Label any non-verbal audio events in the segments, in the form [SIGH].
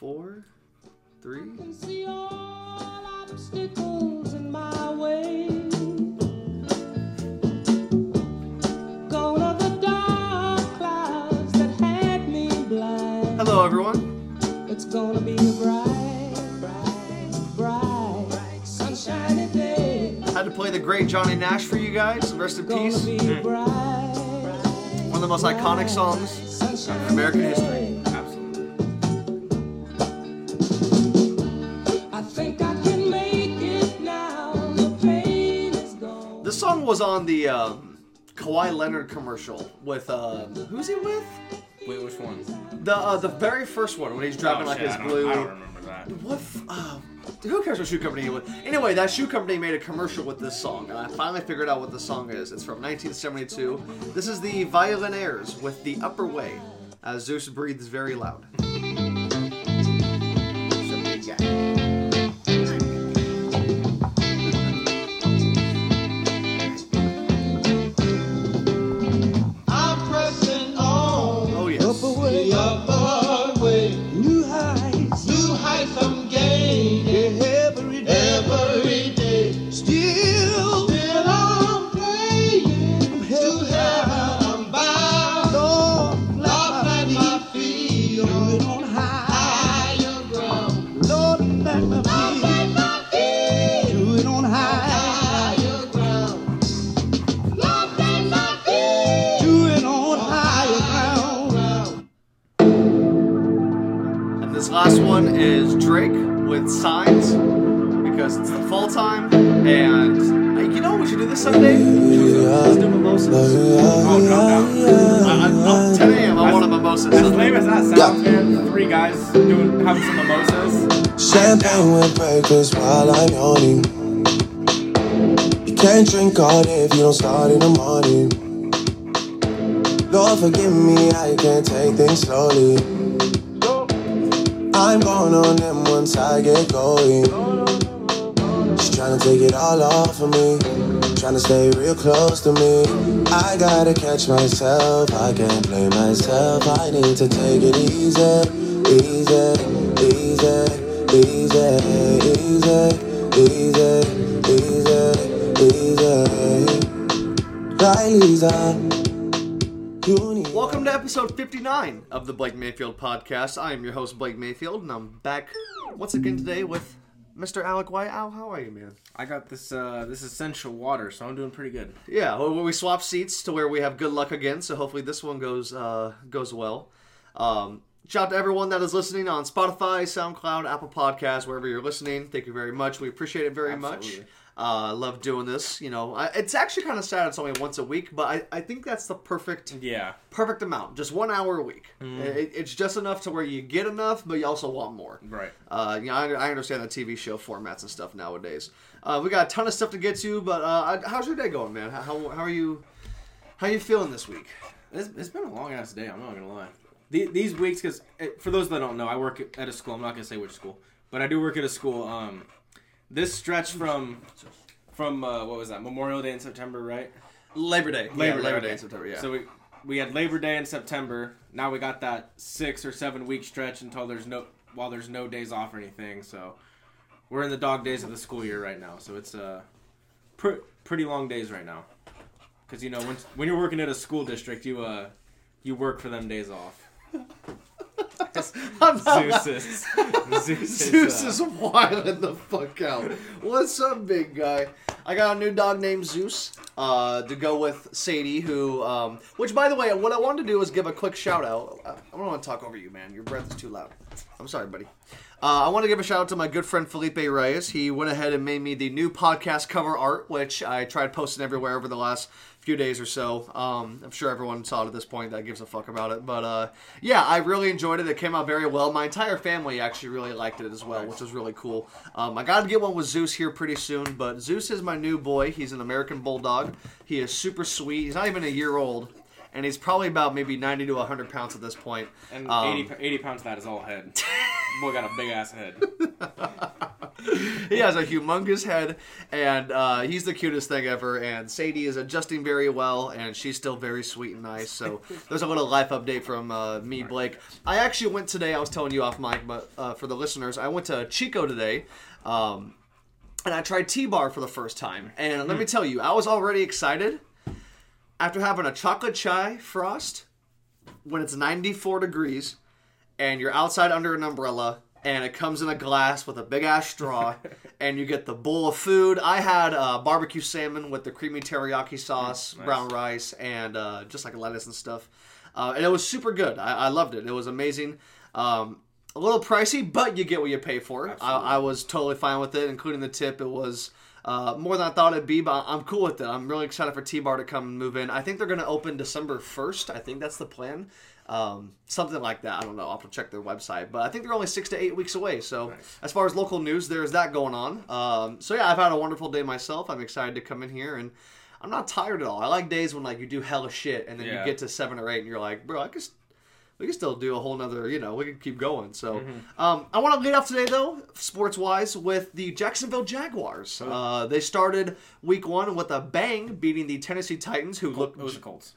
four, three. See all obstacles in my way. Gone are the dark clouds that had me blind. Hello, everyone. It's gonna be a bright, bright, bright, sunshiny day. Had to play the great Johnny Nash for you guys. Rest in peace. be hmm. bright, One of the most iconic songs in American history. Was on the um, Kawhi Leonard commercial with uh, who's he with? Wait, which one? The uh, the very first one when he's driving Oh, like shit, his I blue. I don't remember that. What? F- uh, who cares what shoe company he was? Anyway, that shoe company made a commercial with this song, and I finally figured out what the song is. It's from 1972. This is the Violinaires with the Upper Way, as Zeus breathes very loud. Oh, no doubt. I, I, I, 10 a.m. I want a mimosa. As lame as that sounds, man. Three guys doing having some mimosas. Champagne with breakfast while I'm yawning. You can't drink all day if you don't start in the morning. Lord, forgive me, I can't take things slowly. I'm going on them once I get going. She's trying to take it all off of me. Trying to stay real close to me. I gotta catch myself. I can't blame myself. I need to take it easy, easy, easy, easy, easy, easy, easy, easy. Welcome to episode 59 of the Blake Mayfield podcast. I am your host, Blake Mayfield, and I'm back once again today with Mr. Alec White. Al, how are you, man? I got this uh this essential water, so I'm doing pretty good. Yeah, well, we swap seats to where we have good luck again, so hopefully this one goes uh, goes well. Um, shout out to everyone that is listening on Spotify, SoundCloud, Apple Podcasts, wherever you're listening. Thank you very much. We appreciate it very much. Absolutely. Uh, love doing this. You know, I, it's actually kind of sad it's only once a week, but I, I think that's the perfect Yeah. perfect amount. Just one hour a week. It, it's just enough to where you get enough, but you also want more. Right. Uh, you know, I, I understand the TV show formats and stuff nowadays. Uh, we got a ton of stuff to get to, but uh, how's your day going, man? How, how, how are you? How are you feeling this week? It's, it's been a long ass day. I'm not gonna lie. The, these weeks, because for those that don't know, I work at a school. I'm not gonna say which school, but I do work at a school. Um, this stretch from from uh, what was that Memorial Day in September, right? Labor Day. Labor, yeah, Labor okay. Day in September. Yeah. So we we had Labor Day in September. Now we got that six or seven week stretch until there's no while there's no days off or anything. So we're in the dog days of the school year right now. So it's uh pr- pretty long days right now. Because you know when when you're working at a school district, you uh you work for them days off. [LAUGHS] [LAUGHS] Zeus is Zeus is, uh, is wilding the fuck out. What's up, big guy? I got a new dog named Zeus uh, to go with Sadie, who, um, which by the way, what I wanted to do is give a quick shout out. I don't want to talk over you, man. Your breath is too loud. I'm sorry, buddy. Uh, I want to give a shout out to my good friend Felipe Reyes. He went ahead and made me the new podcast cover art, which I tried posting everywhere over the last few days or so. Um, I'm sure everyone saw it at this point that gives a fuck about it. But uh, yeah, I really enjoyed it. It came out very well. My entire family actually really liked it as well, which was really cool. Um, I got to get one with Zeus here pretty soon, but Zeus is my new boy. He's an American Bulldog. He is super sweet. He's not even a year old. And he's probably about maybe 90 to 100 pounds at this point. and Um, 80, 80 pounds of that is all head. [LAUGHS] Boy got a big ass head. [LAUGHS] he has a humongous head, and uh, he's the cutest thing ever. And Sadie is adjusting very well, and she's still very sweet and nice. So [LAUGHS] there's a little life update from uh, me, Blake. I actually went today. I was telling you off mic, but uh, for the listeners, I went to Chico today. Um, and I tried T-bar for the first time, and let me tell you, I was already excited after having a chocolate chai frost when it's 94 degrees and you're outside under an umbrella and it comes in a glass with a big ass straw [LAUGHS] and you get the bowl of food i had uh, barbecue salmon with the creamy teriyaki sauce brown rice and uh, just like lettuce and stuff. Uh, and it was super good. I-, I loved it. It was amazing. Um, a little pricey but you get what you pay for. I-, I was totally fine with it including the tip. It was uh, more than I thought it'd be, but I'm cool with it. I'm really excited for T Bar to come and move in. I think they're going to open December 1st. I think that's the plan. Um, something like that. I don't know. I'll have to check their website, but I think they're only six to eight weeks away. So, as far as local news, there's that going on. Um, so yeah, I've had a wonderful day myself. I'm excited to come in here, and I'm not tired at all. I like days when like you do hella shit, and then Yeah. you get to seven or eight, and you're like, bro, I could. We can still do a whole nother, you know, we can keep going. So, um, I want to lead off today, though, sports wise, with the Jacksonville Jaguars. Uh, they started week one with a bang, beating the Tennessee Titans, who looked. It was the Colts.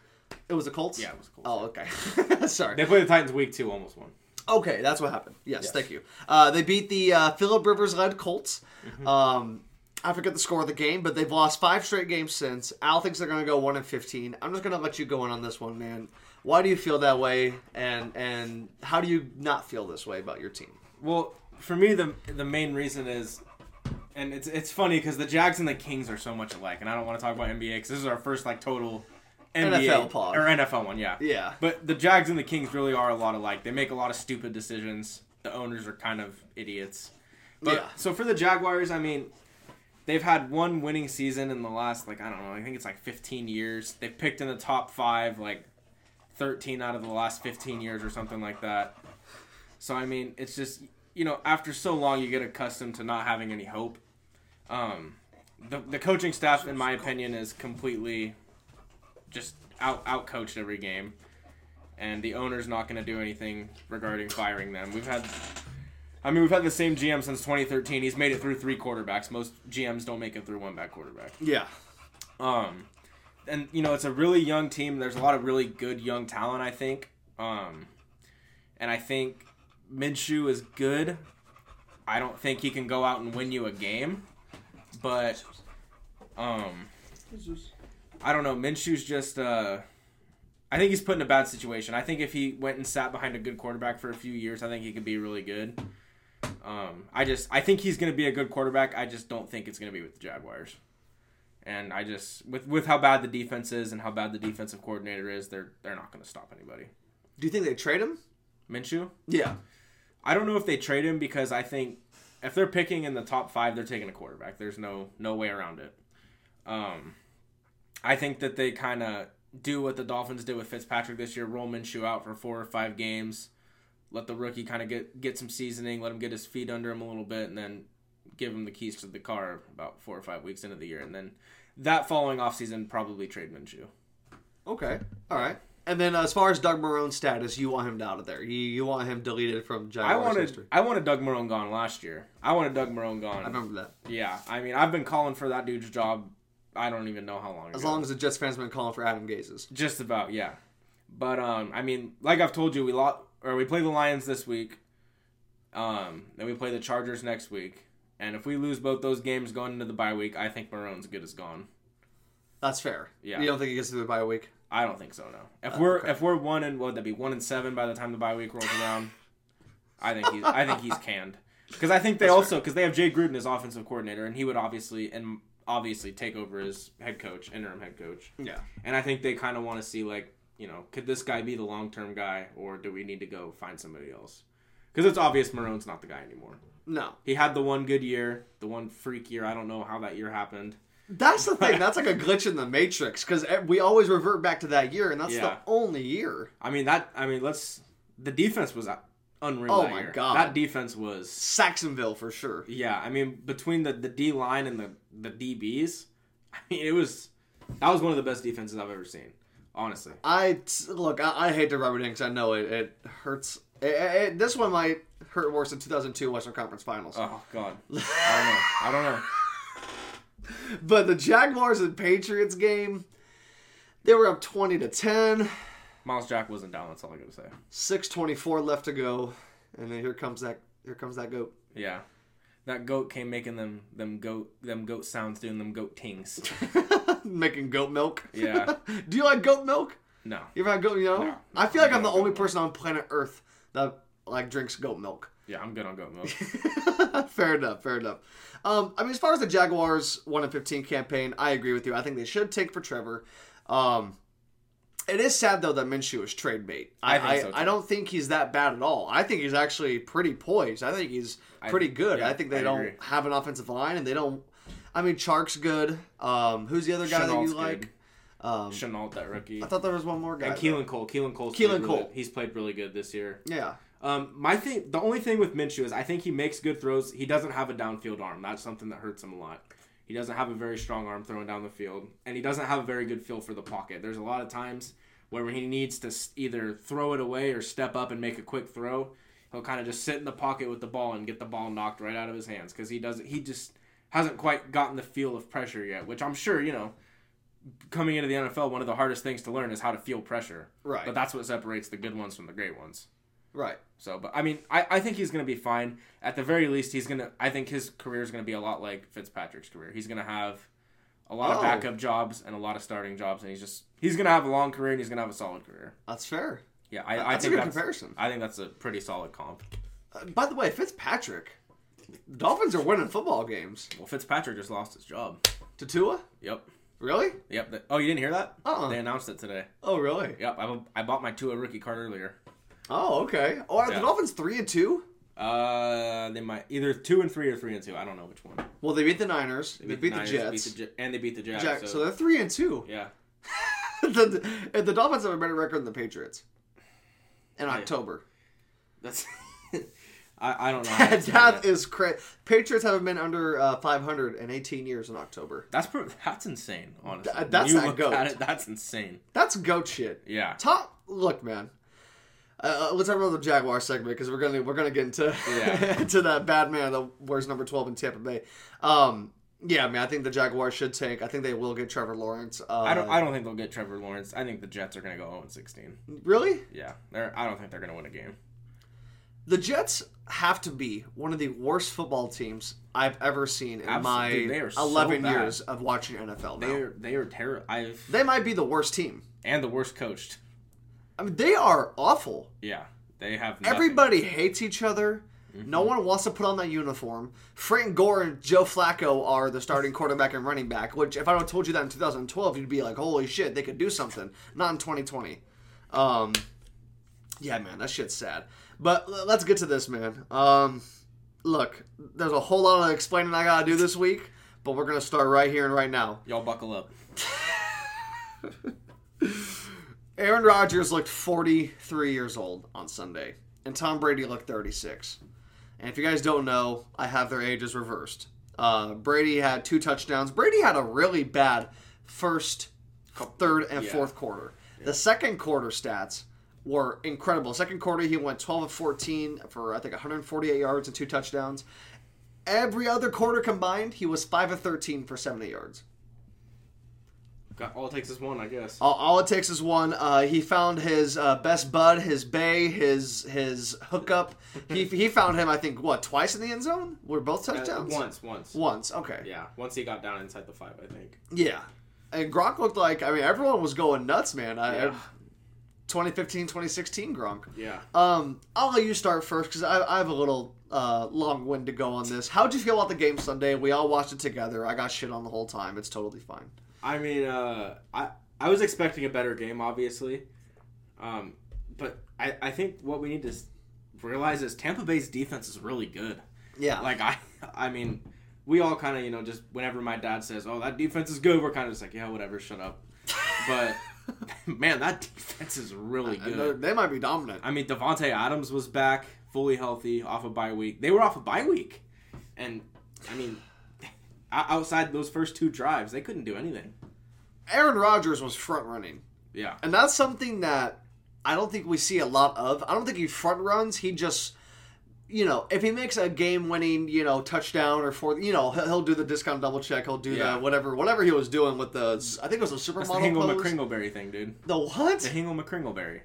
It was the Colts? Yeah, it was the Colts. Oh, okay. [LAUGHS] Sorry. They played the Titans week two, almost won. Okay, that's what happened. Yes, thank you. Uh, they beat the uh, Philip Rivers led Colts. Um, I forget the score of the game, but they've lost five straight games since. Al thinks they're going to go one and fifteen. I'm just going to let you go in on this one, man. Why do you feel that way, and and how do you not feel this way about your team? Well, for me, the the main reason is, and it's it's funny because the Jags and the Kings are so much alike, and I don't want to talk about NBA because this is our first like total NBA NFL pod. or NFL one, yeah. Yeah. But the Jags and the Kings really are a lot alike. They make a lot of stupid decisions. The owners are kind of idiots. But Yeah. so for the Jaguars, I mean, they've had one winning season in the last like I don't know, I think it's like 15 years. They've picked in the top 5 like 13 out of the last 15 years or something like that. So I mean, it's just you know, after so long you get accustomed to not having any hope. Um the, the coaching staff in my opinion is completely just out out coached every game. And the owner's not going to do anything regarding firing them. We've had I mean, we've had the same GM since 2013. He's made it through three quarterbacks. Most GMs don't make it through one bad quarterback. Yeah. Um, and you know, it's a really young team. There's a lot of really good young talent, I think. Um, and I think Minshew is good. I don't think he can go out and win you a game, but um, I don't know. Minshew's just uh, I think he's put in a bad situation. I think if he went and sat behind a good quarterback for a few years, I think he could be really good. Um, I just I think he's going to be a good quarterback. I just don't think it's going to be with the Jaguars. And I just with with how bad the defense is and how bad the defensive coordinator is, they're they're not going to stop anybody. Do you think they trade him? Minshew, Yeah. I don't know if they trade him because I think if they're picking in the top five, they're taking a quarterback. There's no no way around it. Um, I think that they kind of do what the Dolphins did with Fitzpatrick this year: roll Minshew out for four or five games, let the rookie kind of get get some seasoning, let him get his feet under him a little bit, and then give him the keys to the car about four or five weeks into the year, and then that following offseason probably trade Minshew. Okay. All right. And then as far as Doug Marrone's status, you want him out of there. You you want him deleted from I Jaguars wanted history. I wanted Doug Marrone gone last year. I wanted Doug Marrone gone. I remember that. Yeah, I mean, I've been calling for that dude's job. I don't even know how long. As ago. long as the Jets fans been calling for Adam Gase's. just about, yeah. But um, I mean, like I've told you, we lot or we play the Lions this week. Um, then we play the Chargers next week, and if we lose both those games going into the bye week, I think Marrone's good as gone. That's fair. Yeah. You don't think he gets through the bye week? I don't think so. No. If uh, we're okay. if we're one and what that be one and seven by the time the bye week rolls around, I think he's I think he's canned because I think they also because they have Jay Gruden as offensive coordinator and he would obviously and obviously take over as head coach interim head coach Yeah. and I think they kind of want to see like you know could this guy be the long term guy or do we need to go find somebody else because it's obvious Marrone's not the guy anymore. No. He had the one good year, the one freak year. I don't know how that year happened. That's the thing. [LAUGHS] That's like a glitch in the matrix because we always revert back to that year, and that's the only year. I mean that. I mean let's. The defense was unreal. Oh that my year. God. that defense was. Sacksonville for sure. Yeah, I mean between the the D line and the the DBs, I mean it was that was one of the best defenses I've ever seen. Honestly, I t- look. I, I hate to rub it in because I know it, it hurts Eh, eh, this one might hurt worse than 2002 Western Conference Finals. Oh God, [LAUGHS] I don't know. I don't know. But the Jaguars and Patriots game, they were up 20 to 10. Myles Jack wasn't down. That's all I gotta say. 6:24 left to go, and then here comes that here comes that goat. Yeah, that goat came making them them goat them goat sounds, doing them goat tings. [LAUGHS] Making goat milk. Yeah. [LAUGHS] Do you like goat milk? No. You ever had goat? You know, No. I feel like I'm the only goat person on planet Earth that like drinks goat milk. [LAUGHS] Yeah, I'm good on goat milk. fair enough. Fair enough. Um, I mean, as far as the Jaguars one and fifteen campaign, I agree with you. I think they should take for Trevor. Um, it is sad though that Minshew is trade bait. I I think so. I don't think he's that bad at all. I think he's actually pretty poised. I think he's I- pretty good. yeah, I think they I don't agree. have an offensive line, and they don't. I mean, Chark's good. Um, who's the other guy that you like? good. Um, Shenault, that rookie. I thought there was one more guy. and. Keelan Cole. Keelan Cole. Keelan Cole. He's played really good this year. Yeah. Um, my thing, the only thing with Minshew is I think he makes good throws. He doesn't have a downfield arm. That's something that hurts him a lot. He doesn't have a very strong arm throwing down the field, and he doesn't have a very good feel for the pocket. There's a lot of times where he needs to either throw it away or step up and make a quick throw, he'll kind of just sit in the pocket with the ball and get the ball knocked right out of his hands because he doesn't. He just hasn't quite gotten the feel of pressure yet. Which I'm sure you know. Coming into the NFL, one of the hardest things to learn is how to feel pressure. Right. But that's what separates the good ones from the great ones. Right. So, but I mean, I, I think he's going to be fine. At the very least, he's going to. I think his career is going to be a lot like Fitzpatrick's career. He's going to have a lot Oh. of backup jobs and a lot of starting jobs, and he's just he's going to have a long career and he's going to have a solid career. That's fair. Yeah, I, I That's a think good that's comparison. I think that's a pretty solid comp. Uh, by the way, Fitzpatrick, Dolphins are winning football games. Well, Fitzpatrick just lost his job. To Tua? Yep. Really? Yep. The- oh, you didn't hear that? Uh-uh. They announced it today. Oh, really? Yep. I, I bought my Tua rookie card earlier. Oh, okay. Oh, are the Dolphins three and two? Uh, they might either two and three or three and two. I don't know which one. Well, they beat the Niners. They, beat, the, Niners, Jets. beat the and they beat the Jets. Jack- so, so, they're three and two. yeah. [LAUGHS] the, the, the Dolphins have a better record than the Patriots. In Yeah. October. That's. [LAUGHS] I, I don't know. how to that is crazy. Patriots haven't been under uh, 500 in 18 years in October. That's pro- that's insane. Honestly, Th- that's When you that look goat. at it, that's insane. That's goat shit. Yeah. Top. Look, man. Uh, let's talk about the Jaguar segment because we're gonna we're gonna get into Yeah. [LAUGHS] into that bad man that wears number 12 in Tampa Bay. Um, yeah, man. I think the Jaguars should tank. I think they will get Trevor Lawrence. Uh, I don't. I don't think they'll get Trevor Lawrence. I think the Jets are gonna go 0 16. really. Yeah. They're. I don't think they're gonna win a game. The Jets have to be one of the worst football teams I've ever seen in my Absolutely. They are so 11 bad. years of watching NFL. Now. They are. They are terrible. They might be the worst team. and the worst coached. I mean, they are awful. Yeah. They have. Nothing. Everybody hates each other. No one wants to put on that uniform. Frank Gore and Joe Flacco are the starting quarterback and running back. Which, if I would told you that in 2012, you'd be like, "Holy shit, they could do something." Not in 2020. Um, yeah, man, that shit's sad. But let's get to this, man. Um, look, there's a whole lot of explaining I gotta do this week, but we're gonna start right here and right now. Y'all buckle up. [LAUGHS] Aaron Rodgers looked 43 years old on Sunday, and Tom Brady looked 36. And if you guys don't know, I have their ages reversed. Uh, Brady had two touchdowns. Brady had a really bad first, third, and Yeah. fourth quarter. The second quarter stats were incredible. Second quarter, he went 12 of 14 for, I think, 148 yards and two touchdowns. Every other quarter combined, he was 5 of 13 for 70 yards. Got, all it takes is one, I guess. All, all it takes is one. Uh, he found his uh, best bud, his bay, his his hookup. he [LAUGHS] he found him. I think what twice in the end zone. Were both Uh, touchdowns? once. Once. Once. Okay. Yeah. Once he got down inside the five, I think. Yeah. And Gronk looked like. I mean, everyone was going nuts, man. I, Yeah. 2015, 2016 Gronk. Yeah. Um, I'll let you start first because I, I have a little uh, long wind to go on this. How'd you feel about the game Sunday? We all watched it together. I got shit on the whole time. It's totally fine. I mean, uh, I I was expecting a better game, obviously, um, but I I think what we need to realize is Tampa Bay's defense is really good. Yeah. Like I I mean, we all kind of you know just whenever my dad says, "Oh, that defense is good," we're kind of just like, "Yeah, whatever, shut up." [LAUGHS] But [LAUGHS] man, that defense is really good. they might be dominant. I mean, Davante Adams was back, fully healthy, off a bye week. They were off a bye week, and I mean, [LAUGHS] outside those first two drives, they couldn't do anything. Aaron Rodgers was front running. Yeah. And that's something that I don't think we see a lot of. I don't think he front runs. He just, you know, if he makes a game-winning, you know, touchdown or for, you know, he'll, he'll do the discount double check. He'll do Yeah. the whatever, whatever he was doing with the. I think it was a That's the supermodel Hingle. McCringleberry thing, dude. The what? The Hingle McCringleberry.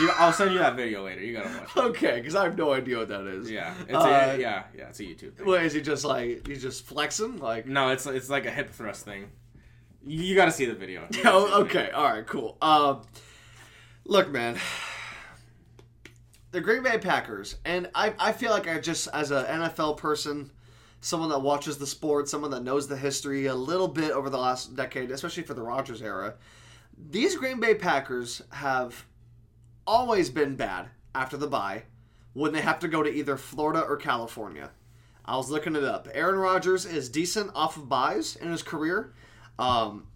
You, I'll send you that video later. You gotta watch. it. Okay, because I have no idea what that is. Yeah, it's Uh, a, yeah, yeah. It's a YouTube thing. What is he just like? He's just flexing like. No, it's it's like a hip thrust thing. You, you got to see the video. Oh, okay. video. All right. Cool. Um, look, man. The Green Bay Packers, and I, I feel like I just, as an NFL person, someone that watches the sport, someone that knows the history a little bit over the last decade, especially for the Rodgers era, these Green Bay Packers have always been bad after the bye when they have to go to either Florida or California. I was looking it up. Aaron Rodgers is decent off of buys in his career. Um,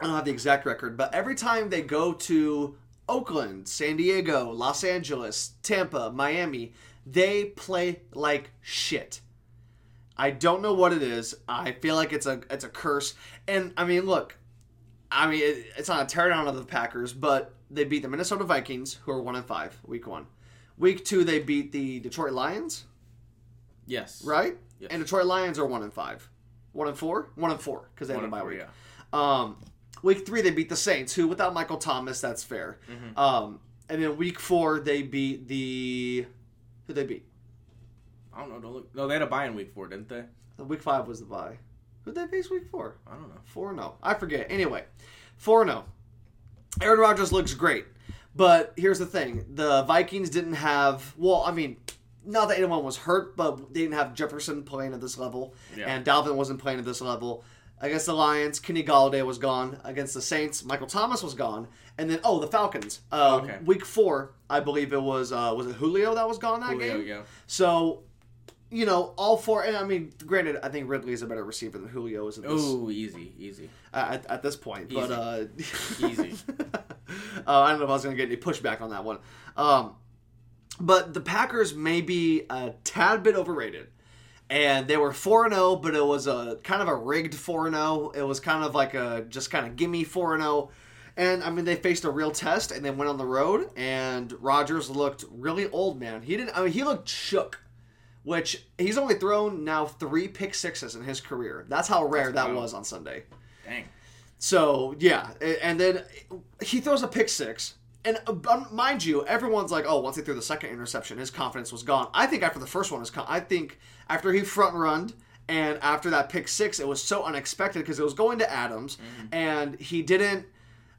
I don't have the exact record, but every time they go to Oakland, San Diego, Los Angeles, Tampa, Miami, they play like shit. I don't know what it is. I feel like it's a it's a curse. And I mean, look, I mean it, it's not a teardown of the Packers, but they beat the Minnesota Vikings, who are one and five, week one. Week two, they beat the Detroit Lions, Yes. right? Yes. And Detroit Lions are one and five, one and four, one and four because they had a bye week. yeah. Um, week three they beat the Saints, who without Michael Thomas, that's fair. Mm-hmm. Um, and then week four they beat the who they beat. I don't know. Don't look. No, they had a buy in week four, didn't they? The Week five was the bye. Who did they face week four? I don't know. Four no, I forget. Anyway, four no. Aaron Rodgers looks great, but here's the thing: the Vikings didn't have. Well, I mean, not that anyone was hurt, but they didn't have Jefferson playing at this level, Yeah. and Dalvin wasn't playing at this level. Against the Lions, Kenny Golladay was gone. Against the Saints, Michael Thomas was gone. And then, oh, the Falcons. Uh, Okay. Week four, I believe it was. Uh, was it Julio that was gone that Julio, game? yeah. So, you know, all four. And I mean, granted, I think Ridley is a better receiver than Julio is Oh, easy, easy. at, at this point. But uh, Easy. [LAUGHS] uh, I don't know if I was going to get any pushback on that one. Um, but the Packers may be a tad bit overrated. And they were 4 0, but it was a kind of a rigged 4 0. It was kind of like a just kind of gimme 4 0. And I mean, they faced a real test and then went on the road. And Rodgers looked really old, man. He didn't, I mean, he looked shook, which he's only thrown now three pick sixes in his career. That's how rare that wild. was on Sunday. Dang. So yeah, and then he throws a pick six, and uh, um, mind you, everyone's like, "Oh, once he threw the second interception, his confidence was gone." I think after the first one, his con- I think after he front runned and after that pick six, it was so unexpected because it was going to Adams, and he didn't.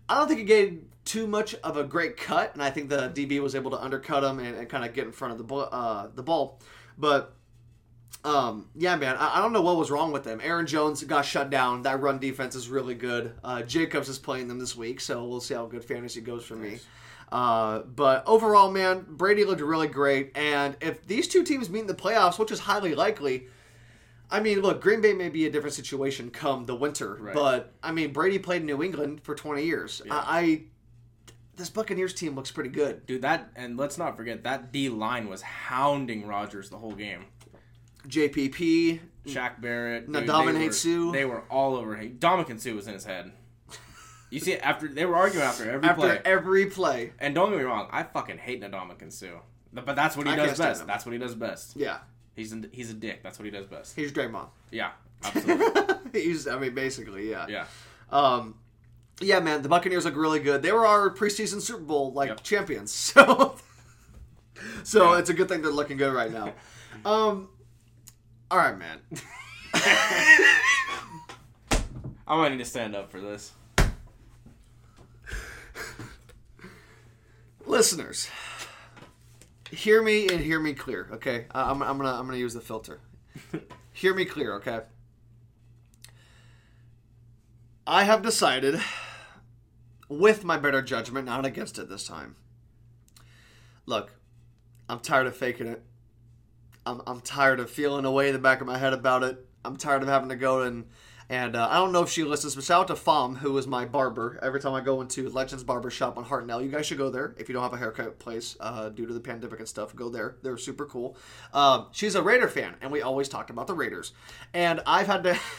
I don't think he gave too much of a great cut, and I think the DB was able to undercut him and, and kind of get in front of the uh, the ball, but. Um, yeah, man, I, I don't know what was wrong with them. Aaron Jones got shut down. That run defense is really good. Uh, Jacobs is playing them this week, so we'll see how good fantasy goes for me. Uh, but overall, man, Brady looked really great. And if these two teams meet in the playoffs, which is highly likely, I mean, look, Green Bay may be a different situation come the winter, Right. but I mean, Brady played in New England for 20 years. I, I this Buccaneers team looks pretty good. Dude, that and let's not forget that D line was hounding Rodgers the whole game. JPP, Shaq Barrett, Now dude, Dominic they were, Sue. They were all over him. Ndamukong Suh was in his head. You see, after they were arguing after every after play, every play, and don't get me wrong, I fucking hate Ndamukong Suh, but that's what he I does best. That's what he does best. yeah, He's a, he's a dick. That's what he does best. he's Draymond. Yeah, [LAUGHS] absolutely. he's, I mean, basically, yeah. yeah, Um, yeah, man, the Buccaneers look really good. They were our preseason Super Bowl like Yep. champions, [LAUGHS] so so Yeah. it's a good thing they're looking good right now. [LAUGHS] Um, all right, man. [LAUGHS] I might need to stand up for this. Listeners, hear me and hear me clear, okay? I'm, I'm gonna I'm gonna use the filter. [LAUGHS] hear me clear, okay? I have decided, with my better judgment, not against it this time. Look, I'm tired of faking it. I'm, I'm tired of feeling away in the back of my head about it. I'm tired of having to go and and uh, I don't know if she listens, but shout out to Fom, who is my barber. Every time I go into Legends Barber Shop on Hartnell, you guys should go there. If you don't have a haircut place uh, due to the pandemic and stuff, go there. They're super cool. Um, she's a Raider fan, and we always talked about the Raiders. And I've had to. [LAUGHS]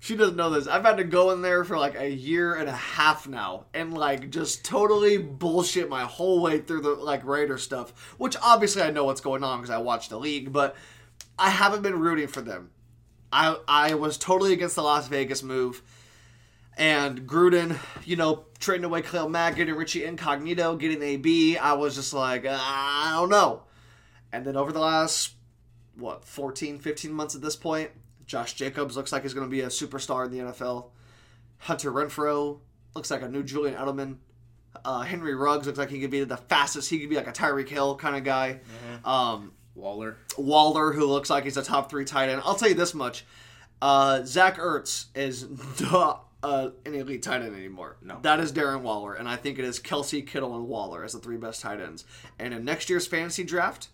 she doesn't know this. I've had to go in there for like a year and a half now and like just totally bullshit my whole way through the like Raider stuff, which obviously I know what's going on because I watch the league, but I haven't been rooting for them. I I was totally against the Las Vegas move. And Gruden, you know, trading away Khalil Mack, getting Richie Incognito, getting AB, I was just like, uh, I don't know. And then over the last, what, 14, 15 months at this point, Josh Jacobs looks like he's going to be a superstar in the NFL. Hunter Renfrow looks like a new Julian Edelman. Uh, Henry Ruggs looks like he could be the fastest. He could be like a Tyreek Hill kind of guy. Um, Waller. Waller, who looks like he's a top three tight end. I'll tell you this much: uh, Zach Ertz is not uh, an elite tight end anymore. No. that is Darren Waller, and I think it is Kelce, Kittle, and Waller as the three best tight ends. And in next year's fantasy draft,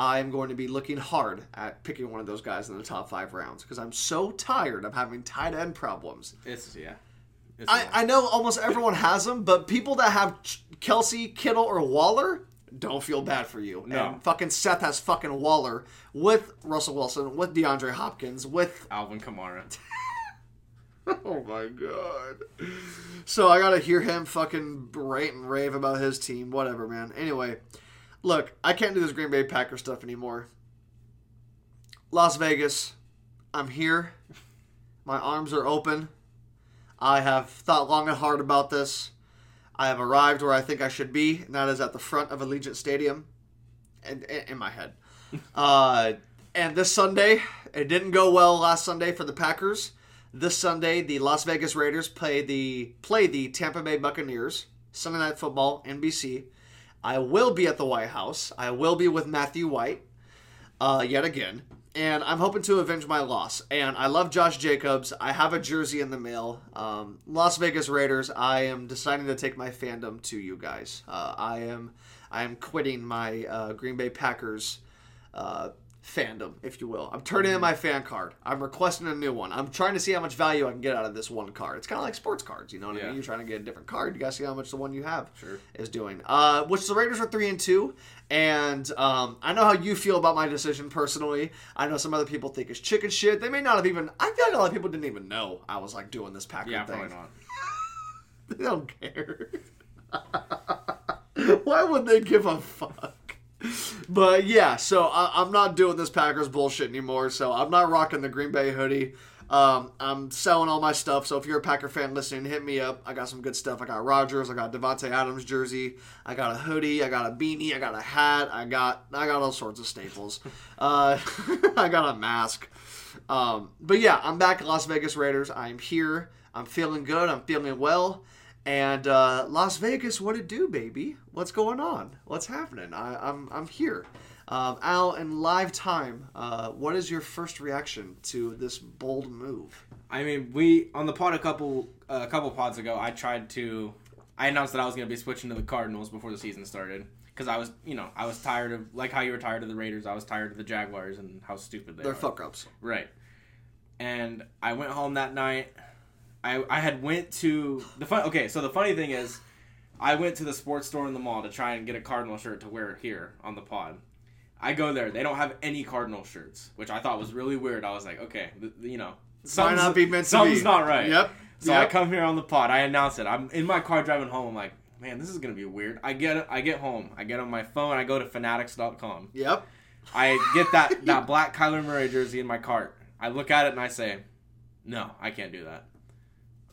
I'm going to be looking hard at picking one of those guys in the top five rounds because I'm so tired of having tight end problems. It's yeah. It's I, I know almost everyone has them, but people that have Kelce, Kittle, or Waller don't feel bad for you. No. And fucking Seth has fucking Waller with Russell Wilson, with DeAndre Hopkins, with. [LAUGHS] Alvin Kamara. [LAUGHS] Oh my god. So I gotta hear him fucking rant and rave about his team. Whatever, man. Anyway, look, I can't do this Green Bay Packers stuff anymore. Las Vegas, I'm here. My arms are open. I have thought long and hard about this. I have arrived where I think I should be, and that is at the front of Allegiant Stadium, and in, in my head. [LAUGHS] Uh, and this Sunday, it didn't go well last Sunday for the Packers. This Sunday, the Las Vegas Raiders play the play the Tampa Bay Buccaneers. Sunday Night Football, NBC. I will be at the White House. I will be with Matthew White uh, yet again. And I'm hoping to avenge my loss. And I love Josh Jacobs. I have a jersey in the mail. Um, Las Vegas Raiders. I am deciding to take my fandom to you guys. Uh, I am I am quitting my uh, Green Bay Packers uh, fandom, if you will. I'm turning in my fan card. I'm requesting a new one. I'm trying to see how much value I can get out of this one card. It's kind of like sports cards, you know what I Yeah. mean? You're trying to get a different card. You gotta see how much the one you have Sure. is doing. Uh, which the Raiders are three and two, and um, I know how you feel about my decision personally. I know some other people think it's chicken shit. They may not have even. I feel like a lot of people didn't even know I was like doing this Packer Yeah, thing. probably not. [LAUGHS] They don't care. [LAUGHS] Why would they give a fuck? But yeah, so I, I'm not doing this Packers bullshit anymore. So I'm not rocking the Green Bay hoodie. Um, I'm selling all my stuff. So if you're a Packer fan listening, hit me up. I got some good stuff. I got Rodgers. I got Davante Adams jersey. I got a hoodie. I got a beanie. I got a hat. I got I got all sorts of staples. [LAUGHS] Uh, [LAUGHS] I got a mask. Um, but yeah, I'm back at Las Vegas Raiders. I'm here. I'm feeling good. I'm feeling well. And uh, Las Vegas, what it do, baby? What's going on? What's happening? I, I'm I'm here. Um, Al, in live time, uh, what is your first reaction to this bold move? I mean, we on the pod a couple a couple pods ago. I tried to. I announced that I was going to be switching to the Cardinals before the season started because I was, you know, I was tired of like how you were tired of the Raiders. I was tired of the Jaguars and how stupid they They're are. fuck ups. Right. And I went home that night. I I had went to the fun. Okay, so the funny thing is, I went to the sports store in the mall to try and get a Cardinal shirt to wear here on the pod. I go there. They don't have any Cardinal shirts, which I thought was really weird. I was like, okay, th- you know, Might something's- not be meant something's not right. Yep. So I come here on the pod. I announce it. I'm in my car driving home. I'm like, man, this is gonna be weird. I get I get home. I get on my phone. I go to fanatics.com. Yep. I get that [LAUGHS] that black Kyler Murray jersey in my cart. I look at it and I say, "No, I can't do that."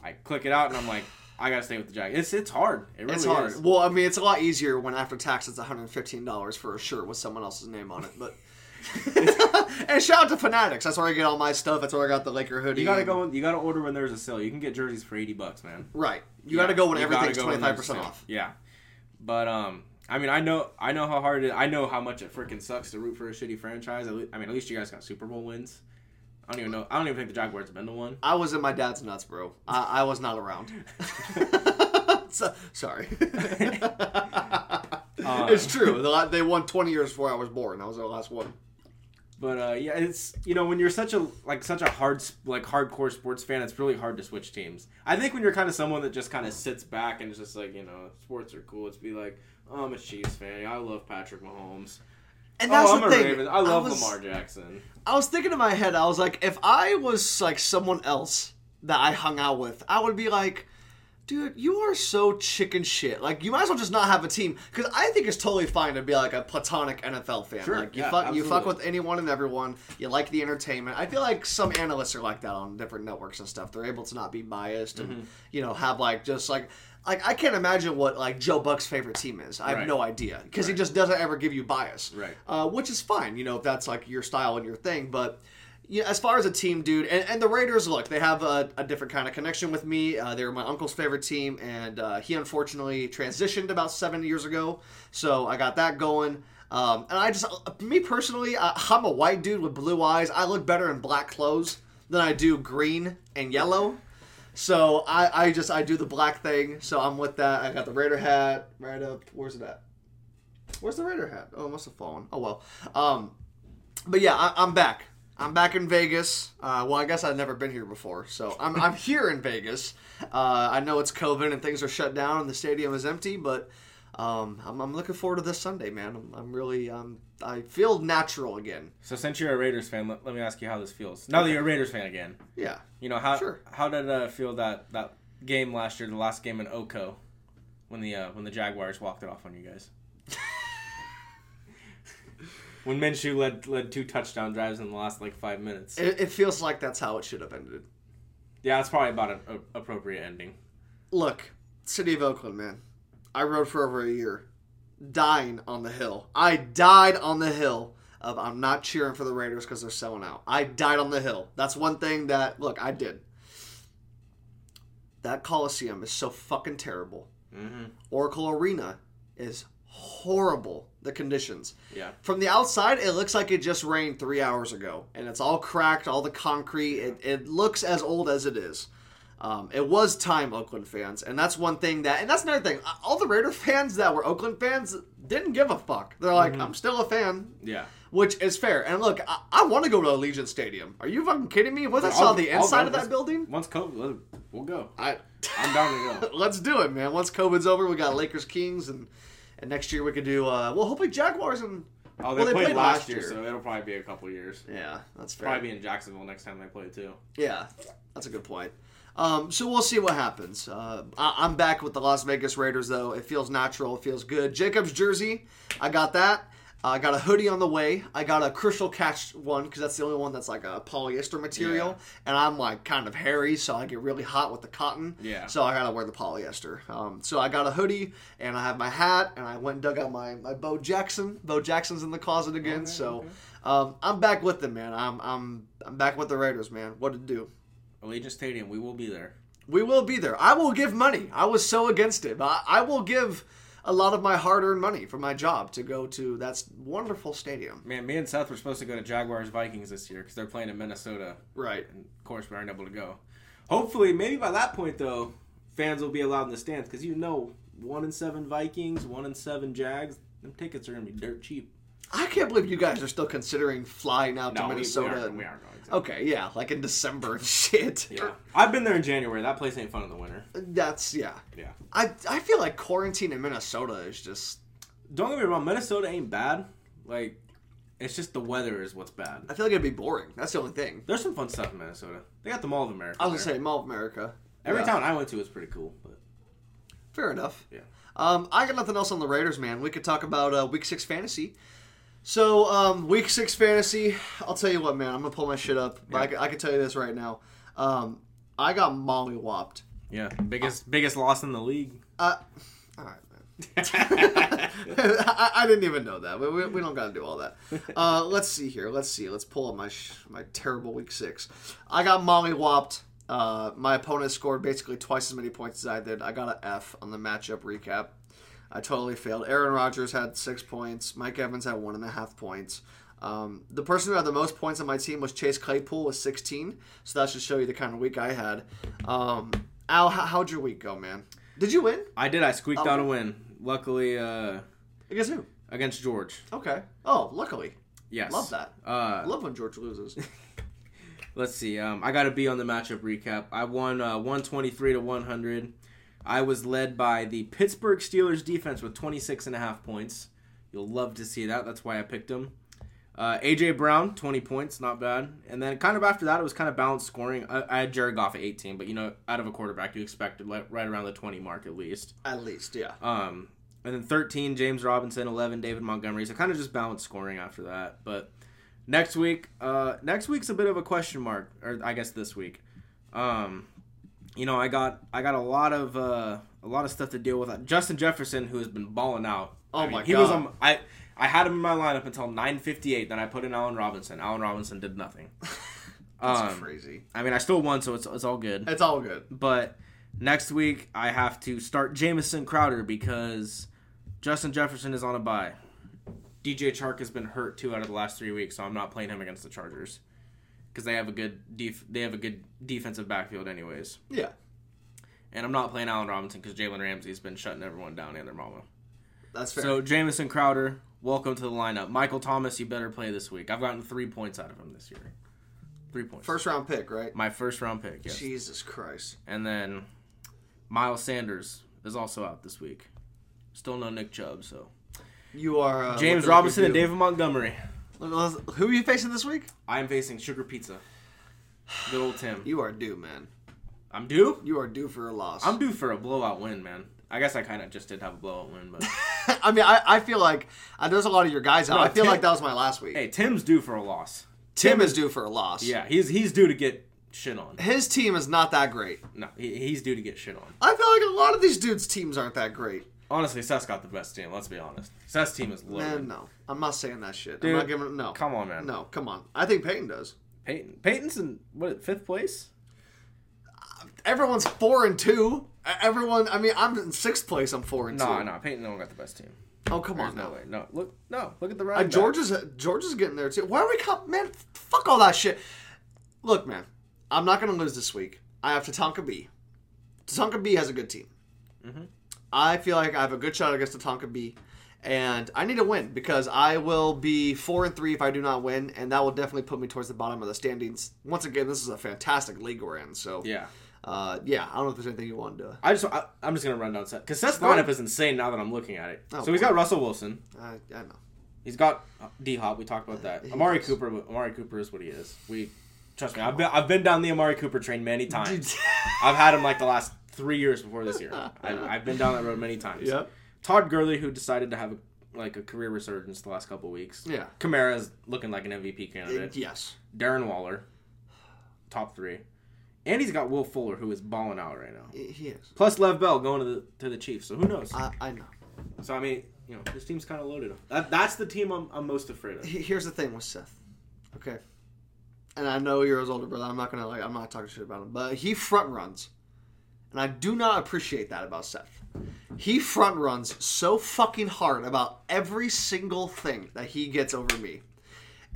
I click it out and I'm like, "I gotta stay with the Jags." It's it's hard. It really It's hard. is. Well, I mean, it's a lot easier when after tax it's $115 for a shirt with someone else's name on it. But [LAUGHS] and shout out to Fanatics. That's where I get all my stuff. That's where I got the Laker hoodie. You gotta and- go. You gotta order when there's a sale. You can get jerseys for eighty bucks, man. right. You Yeah, got to go when you gotta everything's 25 percent off. Yeah, but um, I mean, I know I know how hard it. I know how much it freaking sucks to root for a shitty franchise. I mean, at least you guys got Super Bowl wins. I don't even know. I don't even think the Jaguars have been to one. I was in my dad's nuts, bro. I, I was not around. [LAUGHS] so, sorry. [LAUGHS] it's true. The They won 20 years before I was born. That was the last one. But uh, yeah, it's you know when you're such a like such a hard like hardcore sports fan, it's really hard to switch teams. I think when you're kind of someone that just kind of sits back and is just like you know sports are cool, it's be like oh, I'm a Chiefs fan. I love Patrick Mahomes. And that's oh, I'm the a thing. I love was- Lamar Jackson. I was thinking in my head, I was like, if I was like someone else that I hung out with, I would be like, dude, you are so chicken shit. Like, you might as well just not have a team. Because I think it's totally fine to be like a platonic NFL fan. Sure, like, you yeah, fuck, you fuck with anyone and everyone. You like the entertainment. I feel like some analysts are like that on different networks and stuff. They're able to not be biased and Mm-hmm. you know have like just like. Like I can't imagine what like Joe Buck's favorite team is. I have Right. no idea because he just doesn't ever give you bias Right. uh, which is fine, you know, if that's like your style and your thing. But yeah, as far as a team, dude, and, and the Raiders, look, they have a, a different kind of connection with me. Uh, they were my uncle's favorite team, and uh, he unfortunately transitioned about seven years ago, so I got that going. Um, and I just, me personally, I, I'm a white dude with blue eyes. I look better in black clothes than I do green and yellow. So I, I just I do the black thing. So I'm with that. I got the Raider hat right up. Where's it at? Where's the Raider hat? Oh, it must have fallen. Oh well. Um, but yeah, I, I'm back. I'm back in Vegas. Uh, well, I guess I've never been here before, so I'm, I'm here in Vegas. Uh, I know it's COVID and things are shut down and the stadium is empty, but um, I'm, I'm looking forward to this Sunday, man. I'm, I'm really um, I feel natural again. So since you're a Raiders fan, let, let me ask you how this feels. Now that you're a Raiders fan again, Yeah. you know how Sure. how did it feel that that game last year, the last game in Oko, when the uh, when the Jaguars walked it off on you guys? [LAUGHS] when Minshew led led two touchdown drives in the last like five minutes. It, it feels like that's how it should have ended. yeah, that's probably about an a, appropriate ending. Look, City of Oakland, man. I rode for over a year, dying on the hill. I died on the hill of I'm not cheering for the Raiders because they're selling out. I died on the hill. That's one thing that look I did. That Coliseum is so fucking terrible. Mm-hmm. Oracle Arena is horrible. The conditions. Yeah. From the outside, it looks like it just rained three hours ago, and it's all cracked, all the concrete. It, it looks as old as it is. Um, it was time, Oakland fans, and that's one thing that, and that's another thing. All the Raider fans that were Oakland fans didn't give a fuck. They're like, I'm still a fan, Yeah. which is fair. And look, I, I want to go to Allegiant Stadium. Are you fucking kidding me? Once I saw the inside of that Let's- building, Once COVID, we'll go. I, I'm down to go. [LAUGHS] Let's do it, man. Once COVID's over, we got Lakers Kings, and and next year we could do. Uh, well, hopefully Jaguars and. Oh, they, Well, they played, played last last year, year. so it'll probably be a couple years. Yeah, that's fair. Probably be in Jacksonville next time they play too. Yeah, that's a good point. Um, so we'll see what happens. Uh, I- I'm back with the Las Vegas Raiders, though. It feels natural. It feels good. Jacobs jersey, I got that. Uh, I got a hoodie on the way. I got a Crucial Catch one because that's the only one that's like a polyester material, Yeah. and I'm like kind of hairy, so I get really hot with the cotton. Yeah. So I gotta wear the polyester. Um, so I got a hoodie and I have my hat, and I went and dug out my my Bo Jackson. Bo Jackson's in the closet again. so um, I'm back with them, man. I'm I'm I'm back with the Raiders, man. What to do? Allegiant Stadium, we will be there. We will be there. I will give money. I was so against it, but I, I will give a lot of my hard-earned money for my job to go to that wonderful stadium. Man, me and Seth were supposed to go to Jaguars Vikings this year because they're playing in Minnesota, Right. and of course we aren't able to go. Hopefully, maybe by that point though, fans will be allowed in the stands because you know, one in seven Vikings, one in seven Jags. Them tickets are gonna be dirt cheap. I can't believe you guys are still considering flying out to No, we, we, Minnesota. and- we aren't going. To. Okay, yeah, like in December and [LAUGHS] shit. Yeah, I've been there in January. That place ain't fun in the winter. That's yeah. Yeah. I I feel like quarantine in Minnesota is just. Don't get me wrong, Minnesota ain't bad. Like, it's just the weather is what's bad. I feel like it'd be boring. That's the only thing. There's some fun stuff in Minnesota. They got the Mall of America. I was there. gonna say Mall of America. Every Yeah, town I went to was pretty cool. But Fair enough. Yeah. Um, I got nothing else on the Raiders, man. We could talk about uh, Week Six fantasy. So, um, Week Six fantasy. I'll tell you what, man. I'm gonna pull my shit up. But I, Yeah. can, I can tell you this right now. Um, I got Molly mollywopped. yeah, biggest biggest loss in the league. Uh, all right, man. [LAUGHS] I, I didn't even know that. We, we, we don't got to do all that. Uh, let's see here. Let's see. Let's pull up my sh- my terrible week six. I got mollywopped. Uh, my opponent scored basically twice as many points as I did. I got an F on the matchup recap. I totally failed. Aaron Rodgers had six points. Mike Evans had one and a half points. Um, the person who had the most points on my team was Chase Claypool with 16. So that should show you the kind of week I had. Um, Al, how, how'd your week go, man? Did you win? I did. I squeaked Oh. out a win. Luckily, uh, Against who? against George. Okay. Oh, luckily. Yes. Love that. Uh, I love when George loses. [LAUGHS] let's see. Um, I got to be on the matchup recap. I won uh, 123 to 100. I was led by the Pittsburgh Steelers defense with 26 and a half points. You'll love to see that. That's why I picked him. Uh, AJ Brown, 20 points, not bad. And then kind of after that, it was kind of balanced scoring. I, I had Jared Goff at 18, but you know, out of a quarterback, you expect like, right around the 20 mark at least. At least, yeah. Um, and then 13, James Robinson. 11, David Montgomery. So kind of just balanced scoring after that. But next week, uh, next week's a bit of a question mark, or I guess this week. Um, you know, I got I got a lot of uh, a lot of stuff to deal with. Justin Jefferson, who has been balling out. Oh I mean, my he was on. I I had him in my lineup until 9:58. Then I put in Allen Robinson. Allen Robinson did nothing. [LAUGHS] That's Um, crazy. I mean, I still won, so it's it's all good. It's all good. But next week I have to start Jamison Crowder because Justin Jefferson is on a bye. DJ Chark has been hurt two out of the last three weeks, so I'm not playing him against the Chargers because they have a good def- they have a good defensive backfield anyways. Yeah. And I'm not playing Allen Robinson because Jalen Ramsey's been shutting everyone down and their mama. That's fair. So Jamison Crowder, welcome to the lineup. Michael Thomas, you better play this week. I've gotten three points out of him this year. Three points. First round pick, right? my first round pick. Yes. Jesus Christ. And then Miles Sanders is also out this week. Still no Nick Chubb, so You are uh, James Robinson and. David Montgomery. Who are you facing this week? I am facing Sugar Pizza. Good old Tim. You are due, man. I'm due. You are due for a loss. I'm due for a blowout win, man. I guess I kind of just did have a blowout win, but [LAUGHS] I mean, I, I feel like uh, there's a lot of your guys out. No, I feel Tim- like that was my last week. hey, Tim's due for a loss. Tim is due for a loss. Yeah, he's he's due to get shit on. His team is not that great. No, he, he's due to get shit on. I feel like a lot of these dudes' teams aren't that great. Honestly, Seth's got the best team. Let's be honest. Seth's team is loaded. Man, no. I'm not saying that shit. Dude, I'm not giving no. come on, man. No, come on. I think Peyton does. Peyton, Peyton's in what fifth place? Everyone's four and two. E- Everyone. I mean, I'm in sixth place. I'm four and No, two. no, no. Peyton don't got the best team. Oh, come There's on no now. way. No, look, no, look at the Uh, right. George is George getting there too. Why are we come, man? Fuck all that shit. Look, man, I'm not gonna lose this week. I have Tatanka B. Tatanka B has a good team. I feel like I have a good shot against the Tonka B, and I need to win because I will be four and three if I do not win, and that will definitely put me towards the bottom of the standings. Once again, this is a fantastic league we're in. So Yeah. uh, yeah. I don't know if there's anything you want to. I just I, I'm just gonna run down Seth because Seth's lineup is insane now that I'm looking at it. Oh, so he's got Russell Wilson. I, I know. He's got uh, D Hop. We talked about uh, that. He Amari. Cooper. Amari Cooper is what he is. We trust me. I've been I've been down the Amari Cooper train many [LAUGHS] times. I've had him like the last three years before this year. [LAUGHS] I, I've been down that road many times. Yep. Todd Gurley, who decided to have a, like a career resurgence the last couple weeks. Yeah. Kamara's looking like an MVP candidate. Uh, yes. Darren Waller, top three, and he's got Will Fuller, who is balling out right now. He he is. Plus Lev Bell going to the to the Chiefs. So who knows? I, I know. so I mean, you know, this team's kind of loaded. That, that's the team I'm, I'm most afraid of. Here's the thing with Seth. Okay. And I know you're his older brother. I'm not gonna like. I'm not talking shit about him, but he front runs, and I do not appreciate that about Seth. He front runs so fucking hard about every single thing that he gets over me,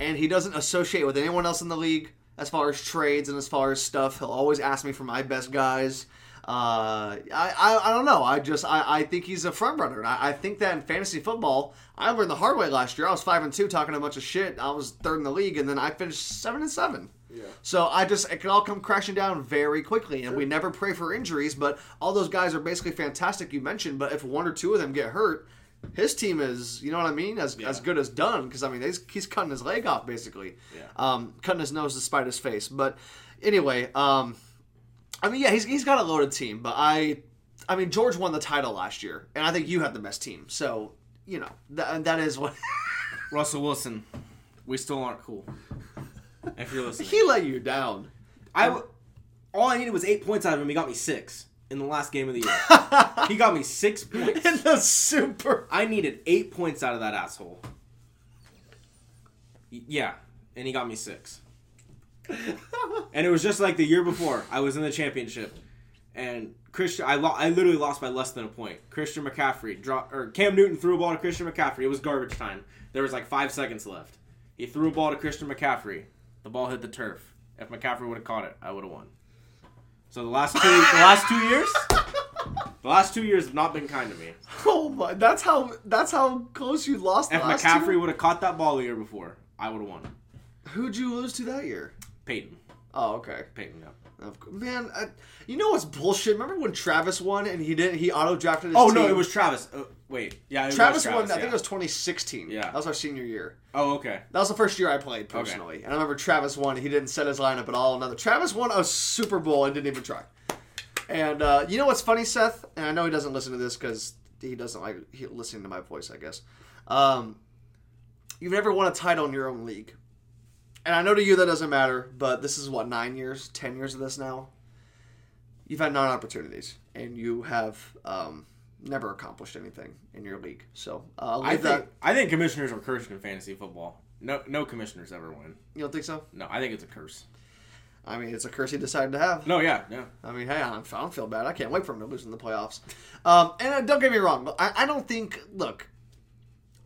and he doesn't associate with anyone else in the league as far as trades and as far as stuff. He'll always ask me for my best guys. Uh, I, I I don't know. I just I, I think he's a front runner. And I, I think that in fantasy football, I learned the hard way last year. I was five and two, talking a bunch of shit. I was third in the league, and then I finished seven and seven. Yeah. So I just it can all come crashing down very quickly, and we never pray for injuries. But all those guys are basically fantastic. You mentioned, but if one or two of them get hurt, his team is you know what I mean as as good as done because I mean he's, he's cutting his leg off basically, Yeah. um, cutting his nose despite his face. But anyway, um, I mean, yeah, he's, he's got a loaded team, but I, I mean, George won the title last year, and I think you had the best team. So, you know, that that is what [LAUGHS] Russell Wilson, we still aren't cool. If you're listening, he let you down. I w- all I needed was eight points out of him. He got me six in the last game of the year. [LAUGHS] he got me six points. In the super, I needed eight points out of that asshole. Y- Yeah, and he got me six. [LAUGHS] and it was just like the year before. I was in the championship, and Christian, I lo- I literally lost by less than a point. Christian McCaffrey dropped, or Cam Newton threw a ball to Christian McCaffrey. It was garbage time. There was like five seconds left. He threw a ball to Christian McCaffrey. The ball hit the turf. If McCaffrey would have caught it, I would have won. So the last two, the last two years, the last two years have not been kind to me. [LAUGHS] oh my, that's how that's how close you lost. The If McCaffrey would have caught that ball the year before, I would have won. who'd you lose to that year? Peyton. Oh, okay. Peyton, yeah. Of Man, I, you know what's bullshit? Remember when Travis won and he didn't? He auto drafted his team? Oh team? no, it was Travis. Uh, wait, yeah, it Travis, won. Travis. I think it was 2016. Yeah. that was our senior year. Oh okay. That was the first year I played personally, and I remember Travis won. He didn't set his lineup at all. Another Travis won a Super Bowl and didn't even try. And uh, you know what's funny, Seth? And I know he doesn't listen to this because he doesn't like he, listening to my voice. I guess. Um, you've never won a title in your own league, and I know to you that doesn't matter. But this is what nine years, ten years of this now. You've had nine opportunities, and you have um, never accomplished anything in your league. So uh, I think that. I think commissioners are cursed in fantasy football. No, no commissioners ever win. You don't think so? No, I think it's a curse. I mean, it's a curse he decided to have. No, yeah, yeah. I mean, hey, I don't, I don't feel bad. I can't wait for him to lose in the playoffs. Um, and uh, don't get me wrong. I, I don't think. Look,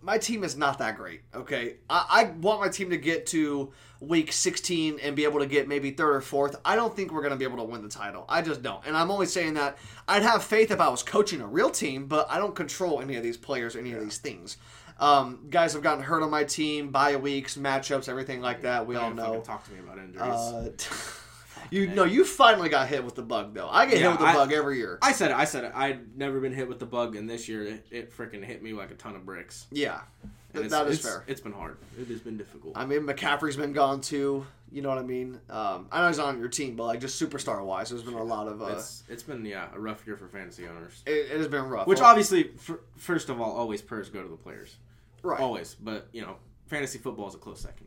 my team is not that great. Okay, I, I want my team to get to week 16 and be able to get maybe third or fourth. I don't think we're going to be able to win the title. I just don't. And I'm only saying that I'd have faith if I was coaching a real team, but I don't control any of these players, any of these things. Um, guys have gotten hurt on my team, bye weeks, matchups, everything like that. We all know. Talk to me about injuries. Uh, [LAUGHS] you no, you finally got hit with the bug though. I get Yeah, hit with the I- bug every year. I said it. I said it. I'd never been hit with the bug, and this year it, it freaking hit me like a ton of bricks. yeah, And Th- it's- that is fair. It's been hard. It has been difficult. I mean, McCaffrey's been gone too. You know what I mean? Um, I know he's on your team, but like just superstar wise, there's been a lot of. Uh, it's it's been yeah a rough year for fantasy owners. it, it has been rough. Which Well, obviously, f- first of all, always prayers go to the players. right? Always, but you know, fantasy football is a close second.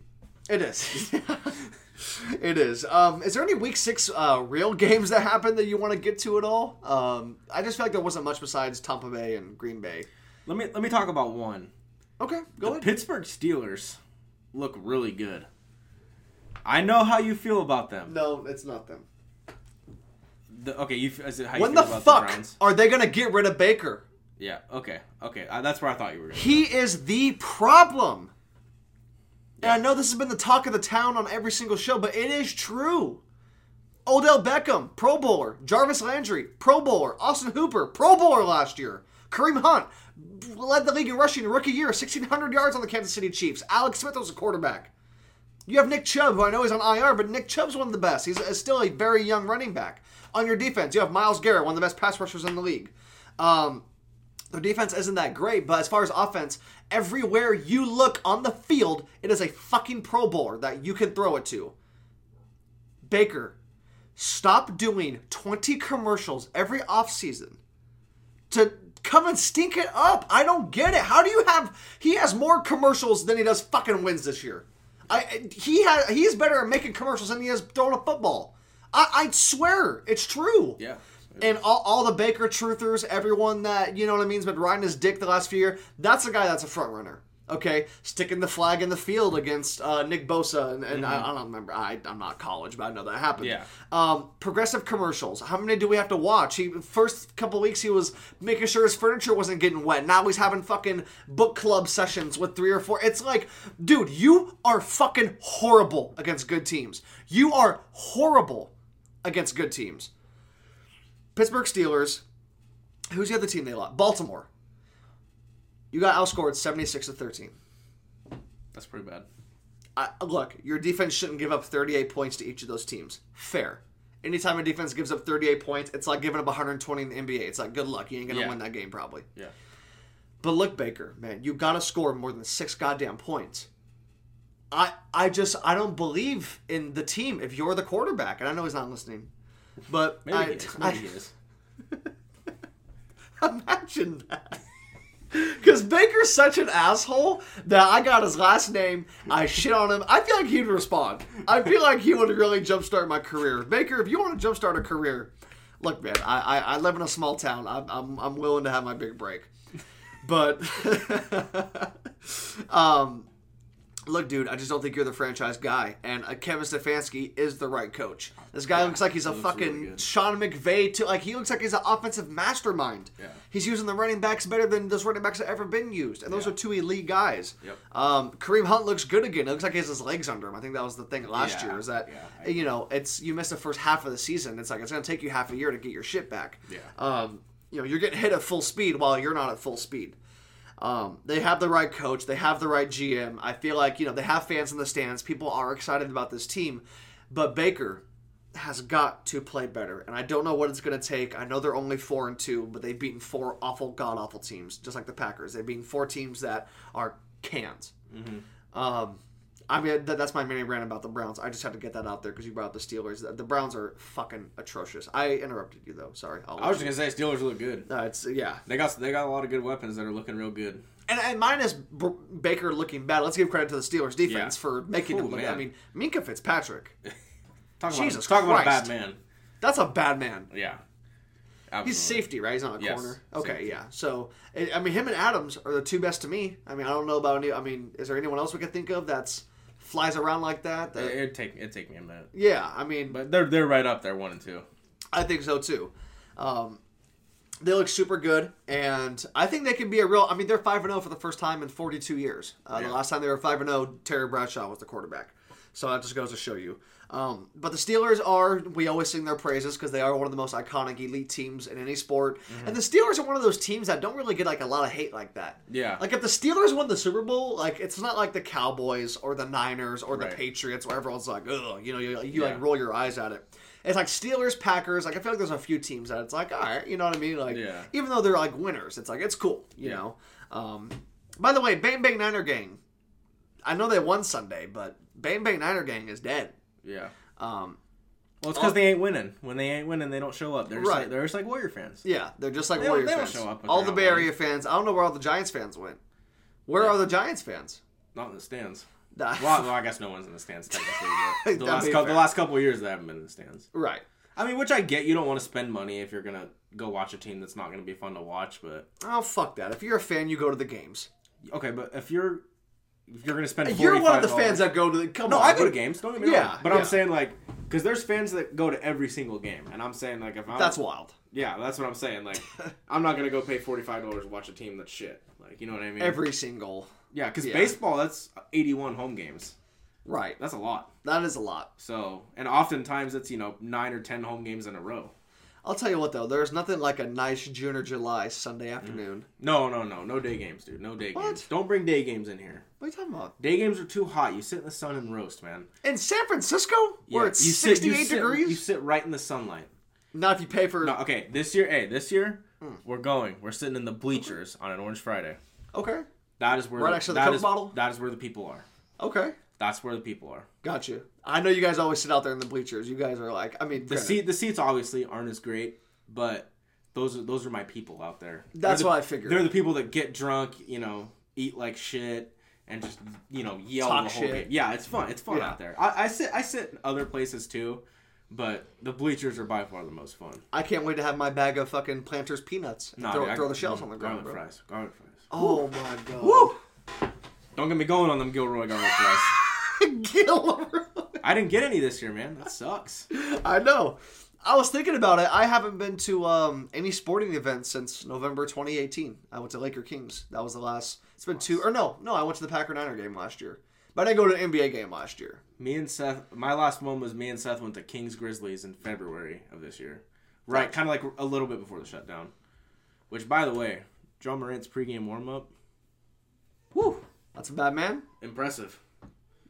It is. [LAUGHS] it is. Um, is there any week six uh, real [LAUGHS] games that happened that you want to get to at all? Um, I just feel like there wasn't much besides Tampa Bay and Green Bay. Let me let me talk about one. Okay, go the ahead. Pittsburgh Steelers look really good. I know how you feel about them. No, it's not them. The, okay, you is it how you When feel the about fuck the Browns? are they gonna get rid of Baker? Yeah. Okay. Okay. Uh, that's where I thought you were. Going. He is the problem. And I know this has been the talk of the town on every single show, but it is true. Odell Beckham, Pro Bowler. Jarvis Landry, Pro Bowler. Austin Hooper, Pro Bowler last year. Kareem Hunt led the league in rushing rookie year, 1,600 yards on the Kansas City Chiefs. Alex Smith was a quarterback. You have Nick Chubb, who I know is on IR, but Nick Chubb's one of the best. He's uh, still a very young running back. On your defense, you have Myles Garrett, one of the best pass rushers in the league. Um, their defense isn't that great, but as far as offense, everywhere you look on the field, it is a fucking Pro Bowler that you can throw it to. Baker, stop doing 20 commercials every offseason to come and stink it up. I don't get it. How do you have he has more commercials than he does fucking wins this year? I he has he's better at making commercials than he is throwing a football. I, I swear it's true. Yeah. And all, all the Baker truthers, everyone that, you know what I mean, has been riding his dick the last few years, that's a guy that's a front runner. Okay? Sticking the flag in the field against uh, Nick Bosa. And, and I, I don't remember. I, I'm not college, but I know that happened. Yeah. Um, progressive commercials. How many do we have to watch? He First couple weeks, he was making sure his furniture wasn't getting wet. Now he's having fucking book club sessions with three or four. It's like, dude, you are fucking horrible against good teams. You are horrible against good teams. Pittsburgh Steelers. Who's the other team they lost? Baltimore. You got outscored 76 to 13. That's pretty bad. I, look, your defense shouldn't give up 38 points to each of those teams. Fair. Anytime a defense gives up 38 points, it's like giving up 120 in the NBA. It's like, good luck. You ain't going to Yeah. win that game, probably. Yeah. But look, Baker, man, you got to score more than six goddamn points. I I just I don't believe in the team if you're the quarterback, and I know he's not listening, but Maybe I, he is. I- Maybe is. [LAUGHS] Imagine that. Because Baker's such an asshole that I got his last name. I shit on him. I feel like he'd respond. I feel like he would really jumpstart my career. Baker, if you want to jumpstart a career, look, man, I, I, I live in a small town. I'm, I'm, I'm willing to have my big break. But, [LAUGHS] um, look, dude, I just don't think you're the franchise guy. And uh, Kevin Stefanski is the right coach. This guy looks like he's a really fucking good. Sean McVay too. Like he looks like he's an offensive mastermind. Yeah. He's using the running backs better than those running backs have ever been used, and those Yeah. are two elite guys. Yep. Um, Kareem Hunt looks good again. It looks like he has his legs under him. I think that was the thing last Yeah, year. Is that yeah. you know it's you missed the first half of the season. It's like it's going to take you half a year to get your shit back. Yeah. Um, you know you're getting hit at full speed while you're not at full speed. Um, they have the right coach. They have the right GM. I feel like you know they have fans in the stands. People are excited about this team, but Baker, has got to play better, and I don't know what it's going to take. I know they're only four and two, but they've beaten four awful, god awful teams, just like the Packers. They've beaten four teams that are cans. Um, I mean, that, that's my mini rant about the Browns. I just had to get that out there because you brought up the Steelers. The, Browns are fucking atrocious. I interrupted you though. Sorry. I'll I was just gonna say Steelers look good. Uh, it's yeah, They got they got a lot of good weapons that are looking real good. and, and minus B- Baker looking bad. Let's give credit to the Steelers defense Yeah. for making Oh, him look. I mean, Minkah Fitzpatrick. [LAUGHS] Talk Jesus about, talk about a bad man. That's a bad man. Yeah. He's safety, right? He's not a Yes, corner. Okay, safety. yeah. So, I I mean, him and Adams are the two best to me. I mean, I don't know about any. I mean, is there anyone else we could think of that's flies around like that? that It'd take it'd take me a minute, yeah, I mean, but they're they're right up there, one and two. I think so too. Um, they look super good, and I think they can be a real. I mean, they're five and zero for the first time in forty two years. Uh, Yeah. The last time they were five and zero, Terry Bradshaw was the quarterback. So that just goes to show you. Um, but the Steelers are, we always sing their praises because they are one of the most iconic elite teams in any sport. Mm-hmm. And the Steelers are one of those teams that don't really get like a lot of hate like that. Yeah. Like if the Steelers won the Super Bowl, like it's not like the Cowboys or the Niners or the Right. Patriots where everyone's like, ugh, you know, you, you Yeah. like roll your eyes at it. It's like Steelers, Packers. Like I feel like there's a few teams that it's like, all right, you know what I mean? Like Yeah. even though they're like winners, it's like it's cool, you Yeah. know. Um, by the way, Bang Bang Niner Gang. I know they won Sunday, but Bang Bang Niner Gang is dead. Yeah. Um, Well, it's because they ain't winning. When they ain't winning, they don't show up. They're just Right. like, they're just like Warrior fans. yeah, they're just like They don't- Warriors they don't fans. show up, all they're the Bay winning. Area fans. I don't know where all the Giants fans went. Where Yeah. are the Giants fans? Not in the stands. Nah. Well, well, I guess no one's in the stands technically. But [LAUGHS] the That'd last be couple, fair. the last couple of years, they haven't been in the stands. right. I mean, which I get. You don't want to spend money if you're gonna go watch a team that's not gonna be fun to watch. But Oh fuck that! If you're a fan, you go to the games. okay, but if you're if you're gonna spend, You're one of the fans that go to the. Come No, on, I go to games. Don't get me Yeah, wrong. But yeah. I'm saying like, because there's fans that go to every single game, and I'm saying like, if I'm That's wild. yeah, that's what I'm saying. Like, [LAUGHS] I'm not gonna go pay forty five dollars to watch a team that's shit. Like, you know what I mean? Every single. yeah, because yeah. baseball that's 81 home games. Right. That's a lot. That is a lot. So, and oftentimes it's you know nine or ten home games in a row. I'll tell you what though, there's nothing like a nice June or July Sunday afternoon. No, no, no, no day games, dude. No day What? games. Don't bring day games in here. What are you talking about? Day games are too hot. You sit in the sun and roast, man. In San Francisco, where Yeah, it's you sit- 68 you sit- degrees. You sit right in the sunlight. Not if you pay for. No, okay. This year, hey, this year Hmm. we're going. We're sitting in the bleachers on an Orange Friday. Okay. That is where Right the, next to the that Coke is- bottle? That is where the people are. Okay. That's where the people are. Got you. I know you guys always sit out there in the bleachers. You guys are like, I mean, The granted, seat, the seats obviously aren't as great, but those are those are my people out there. That's the- what I figured. They're the people that get drunk, you know, eat like shit, and just you know yell Talk the whole shit. game. Yeah, it's fun. It's fun Yeah. out there. I, I sit I sit in other places too, but the bleachers are by far the most fun. I can't wait to have my bag of fucking Planters peanuts. And Nah, throw, dude, I- the shells mm, on the ground, Garlic bro. fries. Garlic fries. Oh my god. Woo! Don't get me going on them Gilroy garlic fries. [LAUGHS] Gilroy. I didn't get any this year, man. That sucks. [LAUGHS] I know. I was thinking about it. I haven't been to um, any sporting events since November 2018. I went to Laker Kings. That was the last. It's been two or no, no. I went to the Packer Niner game last year, but I didn't go to an NBA game last year. Me and Seth. My last one was me and Seth went to Kings Grizzlies in February of this year. Right, kind of like a little bit before the shutdown. Which, by the way, Ja Morant's pregame warm up, Whew, that's a bad man. impressive.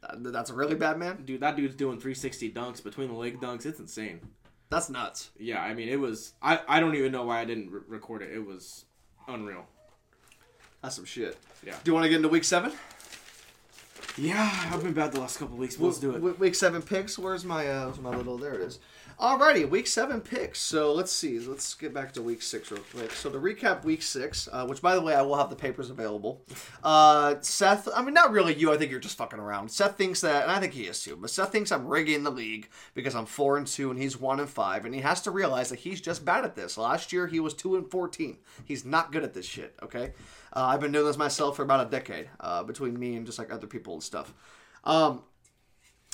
That- That's a really bad man. Dude, that dude's doing 360 dunks between the leg dunks. It's insane. That's nuts. Yeah, I mean, it was. I, I don't even know why I didn't re- record it. It was unreal. That's some shit. Yeah. Do you want to get into week seven? Yeah, I've been bad the last couple weeks. But let's do it. W- Week seven picks. Where's my uh, where's my little? There it is. Alrighty, week seven picks. So let's see. Let's get back to week six real quick. So to recap week six, uh, which by the way I will have the papers available. Uh, Seth, I mean not really you. I think you're just fucking around. Seth thinks that, and I think he is too. But Seth thinks I'm rigging the league because I'm four and two and he's one and five, and he has to realize that he's just bad at this. Last year he was two and fourteen. He's not good at this shit. Okay, uh, I've been doing this myself for about a decade, uh, between me and just like other people and stuff. Um,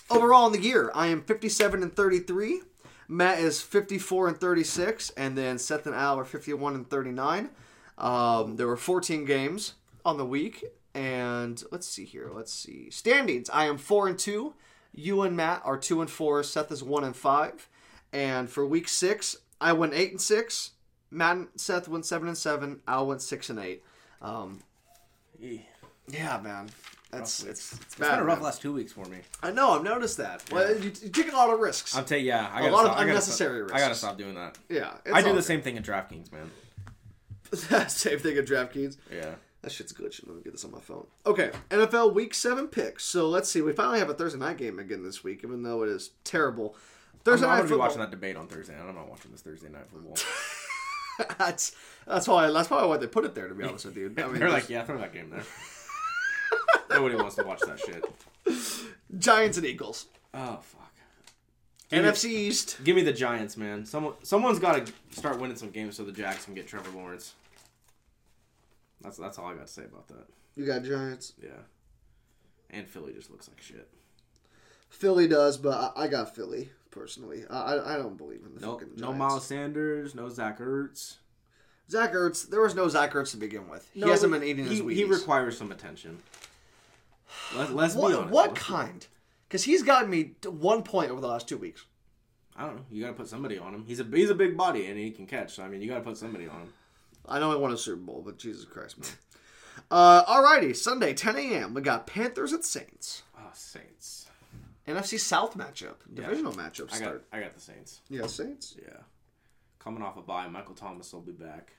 overall in the year, I am 57 and 33. Matt is 54 and 36, and then Seth and Al are 51 and 39. Um, there were 14 games on the week, and let's see here. Let's see standings. I am four and two. You and Matt are two and four. Seth is one and five. And for week six, I went eight and six. Matt and Seth went seven and seven. Al went six and eight. Um, yeah, man. That's it's it's It's bad. been a rough man. last two weeks for me. I know. I've noticed that. Well, you, you take a lot of risks. I'm telling yeah, I A lot of stop, I gotta unnecessary stop, I gotta stop doing that. yeah, I do the good. same thing at DraftKings, man. [LAUGHS] same thing at DraftKings. Yeah. That shit's glitching. Let me get this on my phone. Okay, NFL Week Seven picks. So let's see. We finally have a Thursday night game again this week, even though it is terrible. I'm, Thursday I'm night gonna be watching that debate on Thursday. and I'm not watching this Thursday night football. [LAUGHS] that's that's why that's probably why they put it there. To be honest with you, I [LAUGHS] mean, They're like, yeah, throw that game there. Nobody wants to watch that shit. Giants and Eagles, Oh fuck. Give me- NFC East. Give me the Giants, man. Someone, someone's got to start winning some games so the Jags can get Trevor Lawrence. That's that's all I got to say about that. You got Giants. Yeah. And Philly just looks like shit. Philly does, but I, I got Philly personally. I I, don't believe in the No, fucking no Miles Sanders, no Zach Ertz. Zach Ertz. There was no Zach Ertz to begin with. No, he hasn't been eating he, his Wheaties. He requires some attention. Let, let's be what honest. what Let's kind? Because he's gotten me to one point over the last two weeks. I don't know. You got to put somebody on him. He's a he's a big body and he can catch. So I mean, you got to put somebody on him. I know he won a Super Bowl, but Jesus Christ, man. Uh, alrighty, Sunday, 10 a.m. We got Panthers at Saints. Oh, Saints. NFC South matchup, Yeah. divisional matchup I got start. I got the Saints. Yeah, Saints. Yeah. Coming off a bye, Michael Thomas will be back.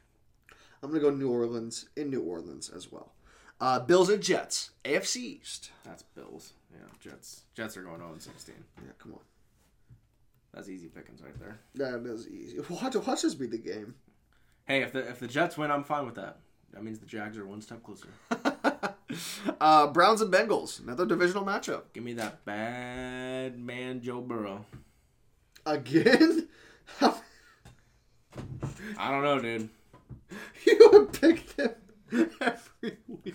I'm gonna go New Orleans in New Orleans as well. Uh, Bills at Jets, AFC East. That's Bills. Yeah, Jets. Jets are going 0 16. Yeah, come on. That's easy pickings right there. That is easy. Watch, watch this be the game. Hey, if the if the Jets win, I'm fine with that. That means the Jags are one step closer. [LAUGHS] Uh, Browns and Bengals, another divisional matchup. Give me that bad man Joe Burrow. Again? [LAUGHS] I don't know, dude. you would pick them [LAUGHS] every week.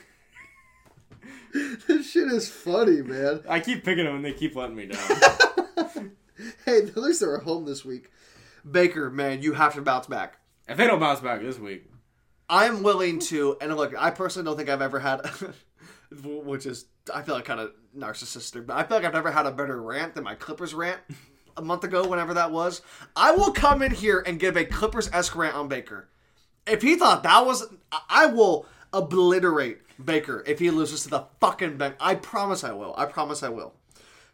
this shit is funny, man. I keep picking them and they keep letting me down. [LAUGHS] Hey, at least they're at home this week. Baker, man, you have to bounce back. if they don't bounce back this week, I'm willing to, and look, I personally don't think I've ever had, [LAUGHS] which is, I feel like kind of narcissistic, but I feel like I've never had a better rant than my Clippers rant a month ago, whenever that was. I will come in here and give a Clippers esque rant on Baker. If he thought that was, I- will obliterate Baker if he loses to the fucking bank. I promise I will. I promise I will.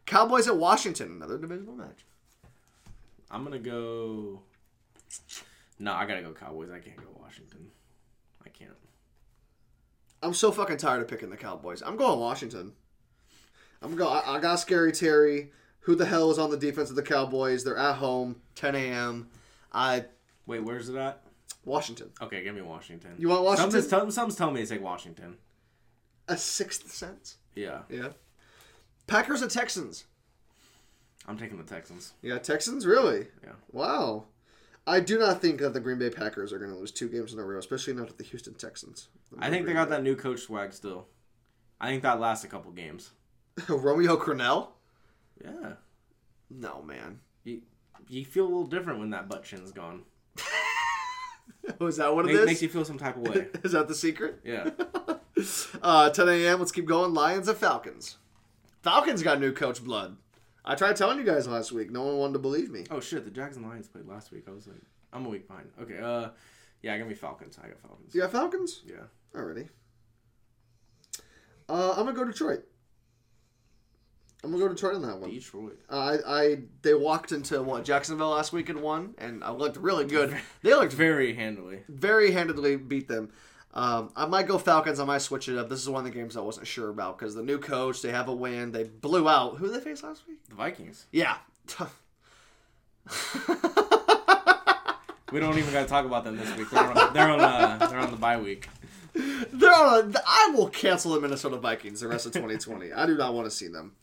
Cowboys at Washington, another divisional match. I'm gonna go. No, I gotta go Cowboys. I can't go Washington. I can't. I'm so fucking tired of picking the Cowboys. I'm going Washington. I'm go. I, I got Scary Terry. Who the hell is on the defense of the Cowboys? They're at home, 10 a.m. I Wait, where's it at? Washington. Okay, give me Washington. You want Washington? Something's, tell, something's telling me to take Washington. A sixth sense. Yeah, Yeah. Packers and Texans. I'm taking the Texans. Yeah, Texans really. Yeah. Wow. I do not think that the Green Bay Packers are going to lose two games in a row, especially not to the Houston Texans. I think they got that new coach swag still. I think that lasts a couple games. [LAUGHS] Romeo Crennel. Yeah. No man. You, you feel a little different when that butt chin's gone. [LAUGHS] [LAUGHS] Was that what it Make, is? makes you feel some type of way. [LAUGHS] Is that the secret? Yeah. [LAUGHS] Uh, 10 a.m. Let's keep going. Lions and Falcons. Falcons got new coach blood. I tried telling you guys last week. No one wanted to believe me. Oh shit, the Jags and Lions played last week. I was like, I'm a week behind. Okay, uh, yeah, give me Falcons. I got Falcons. You got Falcons? Yeah. Already. Uh, I'm gonna go Detroit. I'm gonna go Detroit on that one. Detroit. Uh, I, I, they walked into what Jacksonville last week and won, and I looked really good. [LAUGHS] They looked Very handily. very handedly beat them. Um, I might go Falcons. I might switch it up. This is one of the games I wasn't sure about because the new coach, they have a win. They blew out. Who did they face last week? The Vikings. Yeah. We don't even got to talk about them this week. They're on, they're on, uh, they're on the bye week. They're on a, I will cancel the Minnesota Vikings the rest of 2020. I do not want to see them,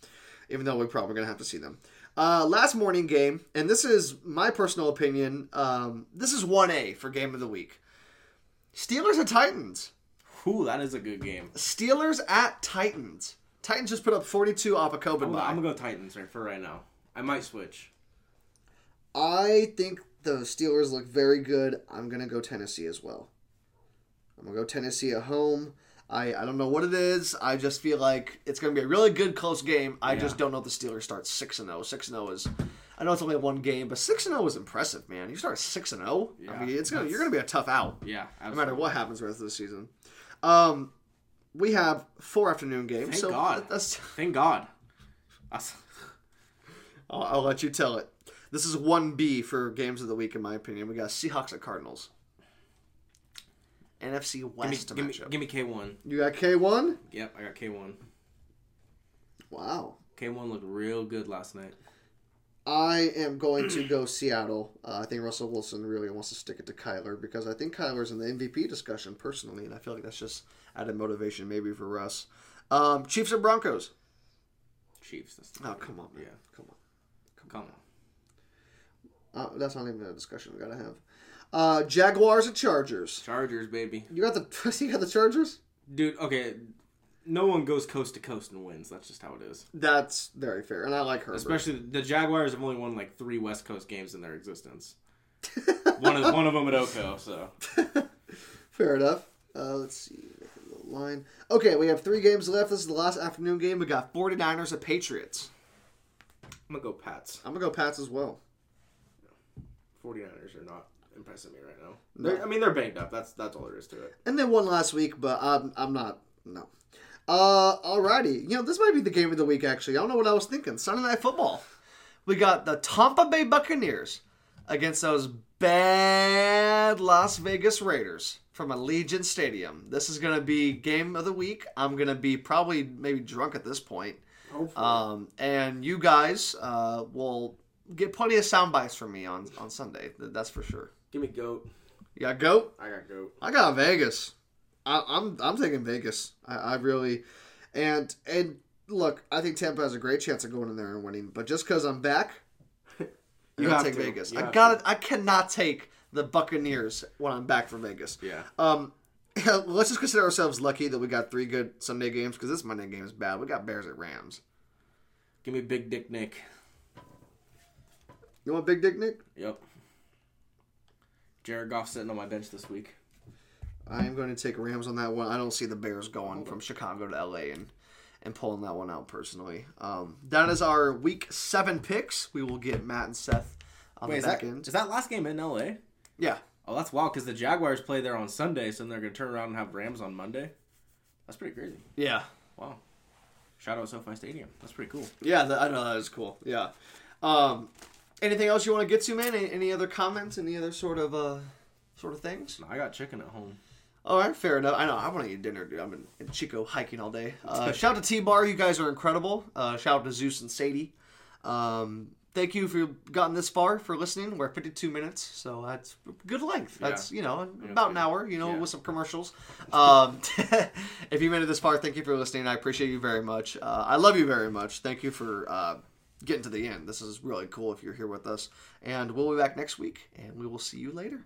even though we're probably going to have to see them. Uh, last morning game, and this is my personal opinion. Um, this is 1A for game of the week. Steelers at Titans. Whew, that is a good game. Steelers at Titans. Titans just put up 42 off a COVID I'm, bye. I'm gonna go Titans right for right now. I might switch. I think the Steelers look very good. I'm gonna go Tennessee as well. I'm gonna go Tennessee at home. I, I don't know what it is. I just feel like it's gonna be a really good close game. I just don't know if the Steelers start six and zero. Six and zero is, I know it's only one game, but six and zero is impressive, man. You start six and zero. I Yeah, mean, it's gonna you're gonna be a tough out Yeah, no matter what happens the rest of the season. Um, we have four afternoon games. Thank so God. That's, [LAUGHS] Thank God. That's- I'll, I'll let you tell it. This is one B for games of the week, in my opinion. We got Seahawks at Cardinals. NFC Give me, West give, me, give me K1. You got K one. Yep, I got K1. Wow. K1 looked real good last night. I am going to go Seattle. Uh, I think Russell Wilson really wants to stick it to Kyler because I think Kyler's in the MVP discussion personally, and I feel like that's just added motivation maybe for Russ. Um, Chiefs or Broncos? Chiefs. That's Oh, come on, man. Yeah. Come on. Come on. Uh, that's not even a discussion we gotta have. Uh, Jaguars or Chargers? Chargers, baby. You got the [LAUGHS] you got the Chargers? Dude, okay. No one goes coast to coast and wins. That's just how it is. That's very fair, and I like her. Especially the Jaguars have only won like three West Coast games in their existence. [LAUGHS] one of one of them at Oko. So [LAUGHS] Fair enough. Uh, let's see. Make a little line. Okay, we have three games left. This is the last afternoon game. We got 49ers at Patriots. I'm gonna go Pats. I'm gonna go Pats as well. 49ers are not impressing me right now. They're, I mean, they're banged up. That's that's all there is to it. And they won last week, but I'm I'm not no. Uh, alrighty. You know this might be the game of the week. Actually, I don't know what I was thinking. Sunday night football. We got the Tampa Bay Buccaneers against those bad Las Vegas Raiders from Allegiant Stadium. This is gonna be game of the week. I'm gonna be probably maybe drunk at this point. Um, and you guys uh, will get plenty of sound bites from me on on Sunday. That's for sure. Give me goat. You got goat. I got goat. I got Vegas. I, I'm I'm taking Vegas. I, I really, and and look, I think Tampa has a great chance of going in there and winning. But just because I'm back, [LAUGHS] You you gotta take to. Vegas. You I got to I cannot take the Buccaneers when I'm back from Vegas. Yeah. Um, [LAUGHS] let's just consider ourselves lucky that we got three good Sunday games because this Monday game is bad. We got Bears at Rams. Give me Big Dick Nick. You want Big Dick Nick? Yep. Jared Goff sitting on my bench this week. I am going to take Rams on that one. I don't see the Bears going from Chicago to LA and and pulling that one out personally. Um, that is our week seven picks. We will get Matt and Seth on Wait, the back that, end. is that last game in LA? Yeah, Oh, that's wild because the Jaguars play there on Sunday, so then they're gonna turn around and have Rams on Monday. That's pretty crazy. yeah, Wow. Shout out SoFi Stadium. That's pretty cool. yeah. That, I know that is cool. Yeah. Um, anything else you want to get to, man? Any, any other comments? Any other sort of uh, sort of things? I got chicken at home. All right, fair enough. I know I want to eat dinner, dude. I'm in, in Chico hiking all day. Uh, [LAUGHS] shout out to T Bar, you guys are incredible. Uh, shout out to Zeus and Sadie. Um, thank you for gotten this far for listening. We're 52 minutes, so that's good length. That's you know about an hour. You know, Yeah. with some commercials. Um, [LAUGHS] if you made it this far, thank you for listening. I appreciate you very much. Uh, I love you very much. Thank you for. Getting to the end. This is really cool if you're here with us. And we'll be back next week, and we will see you later.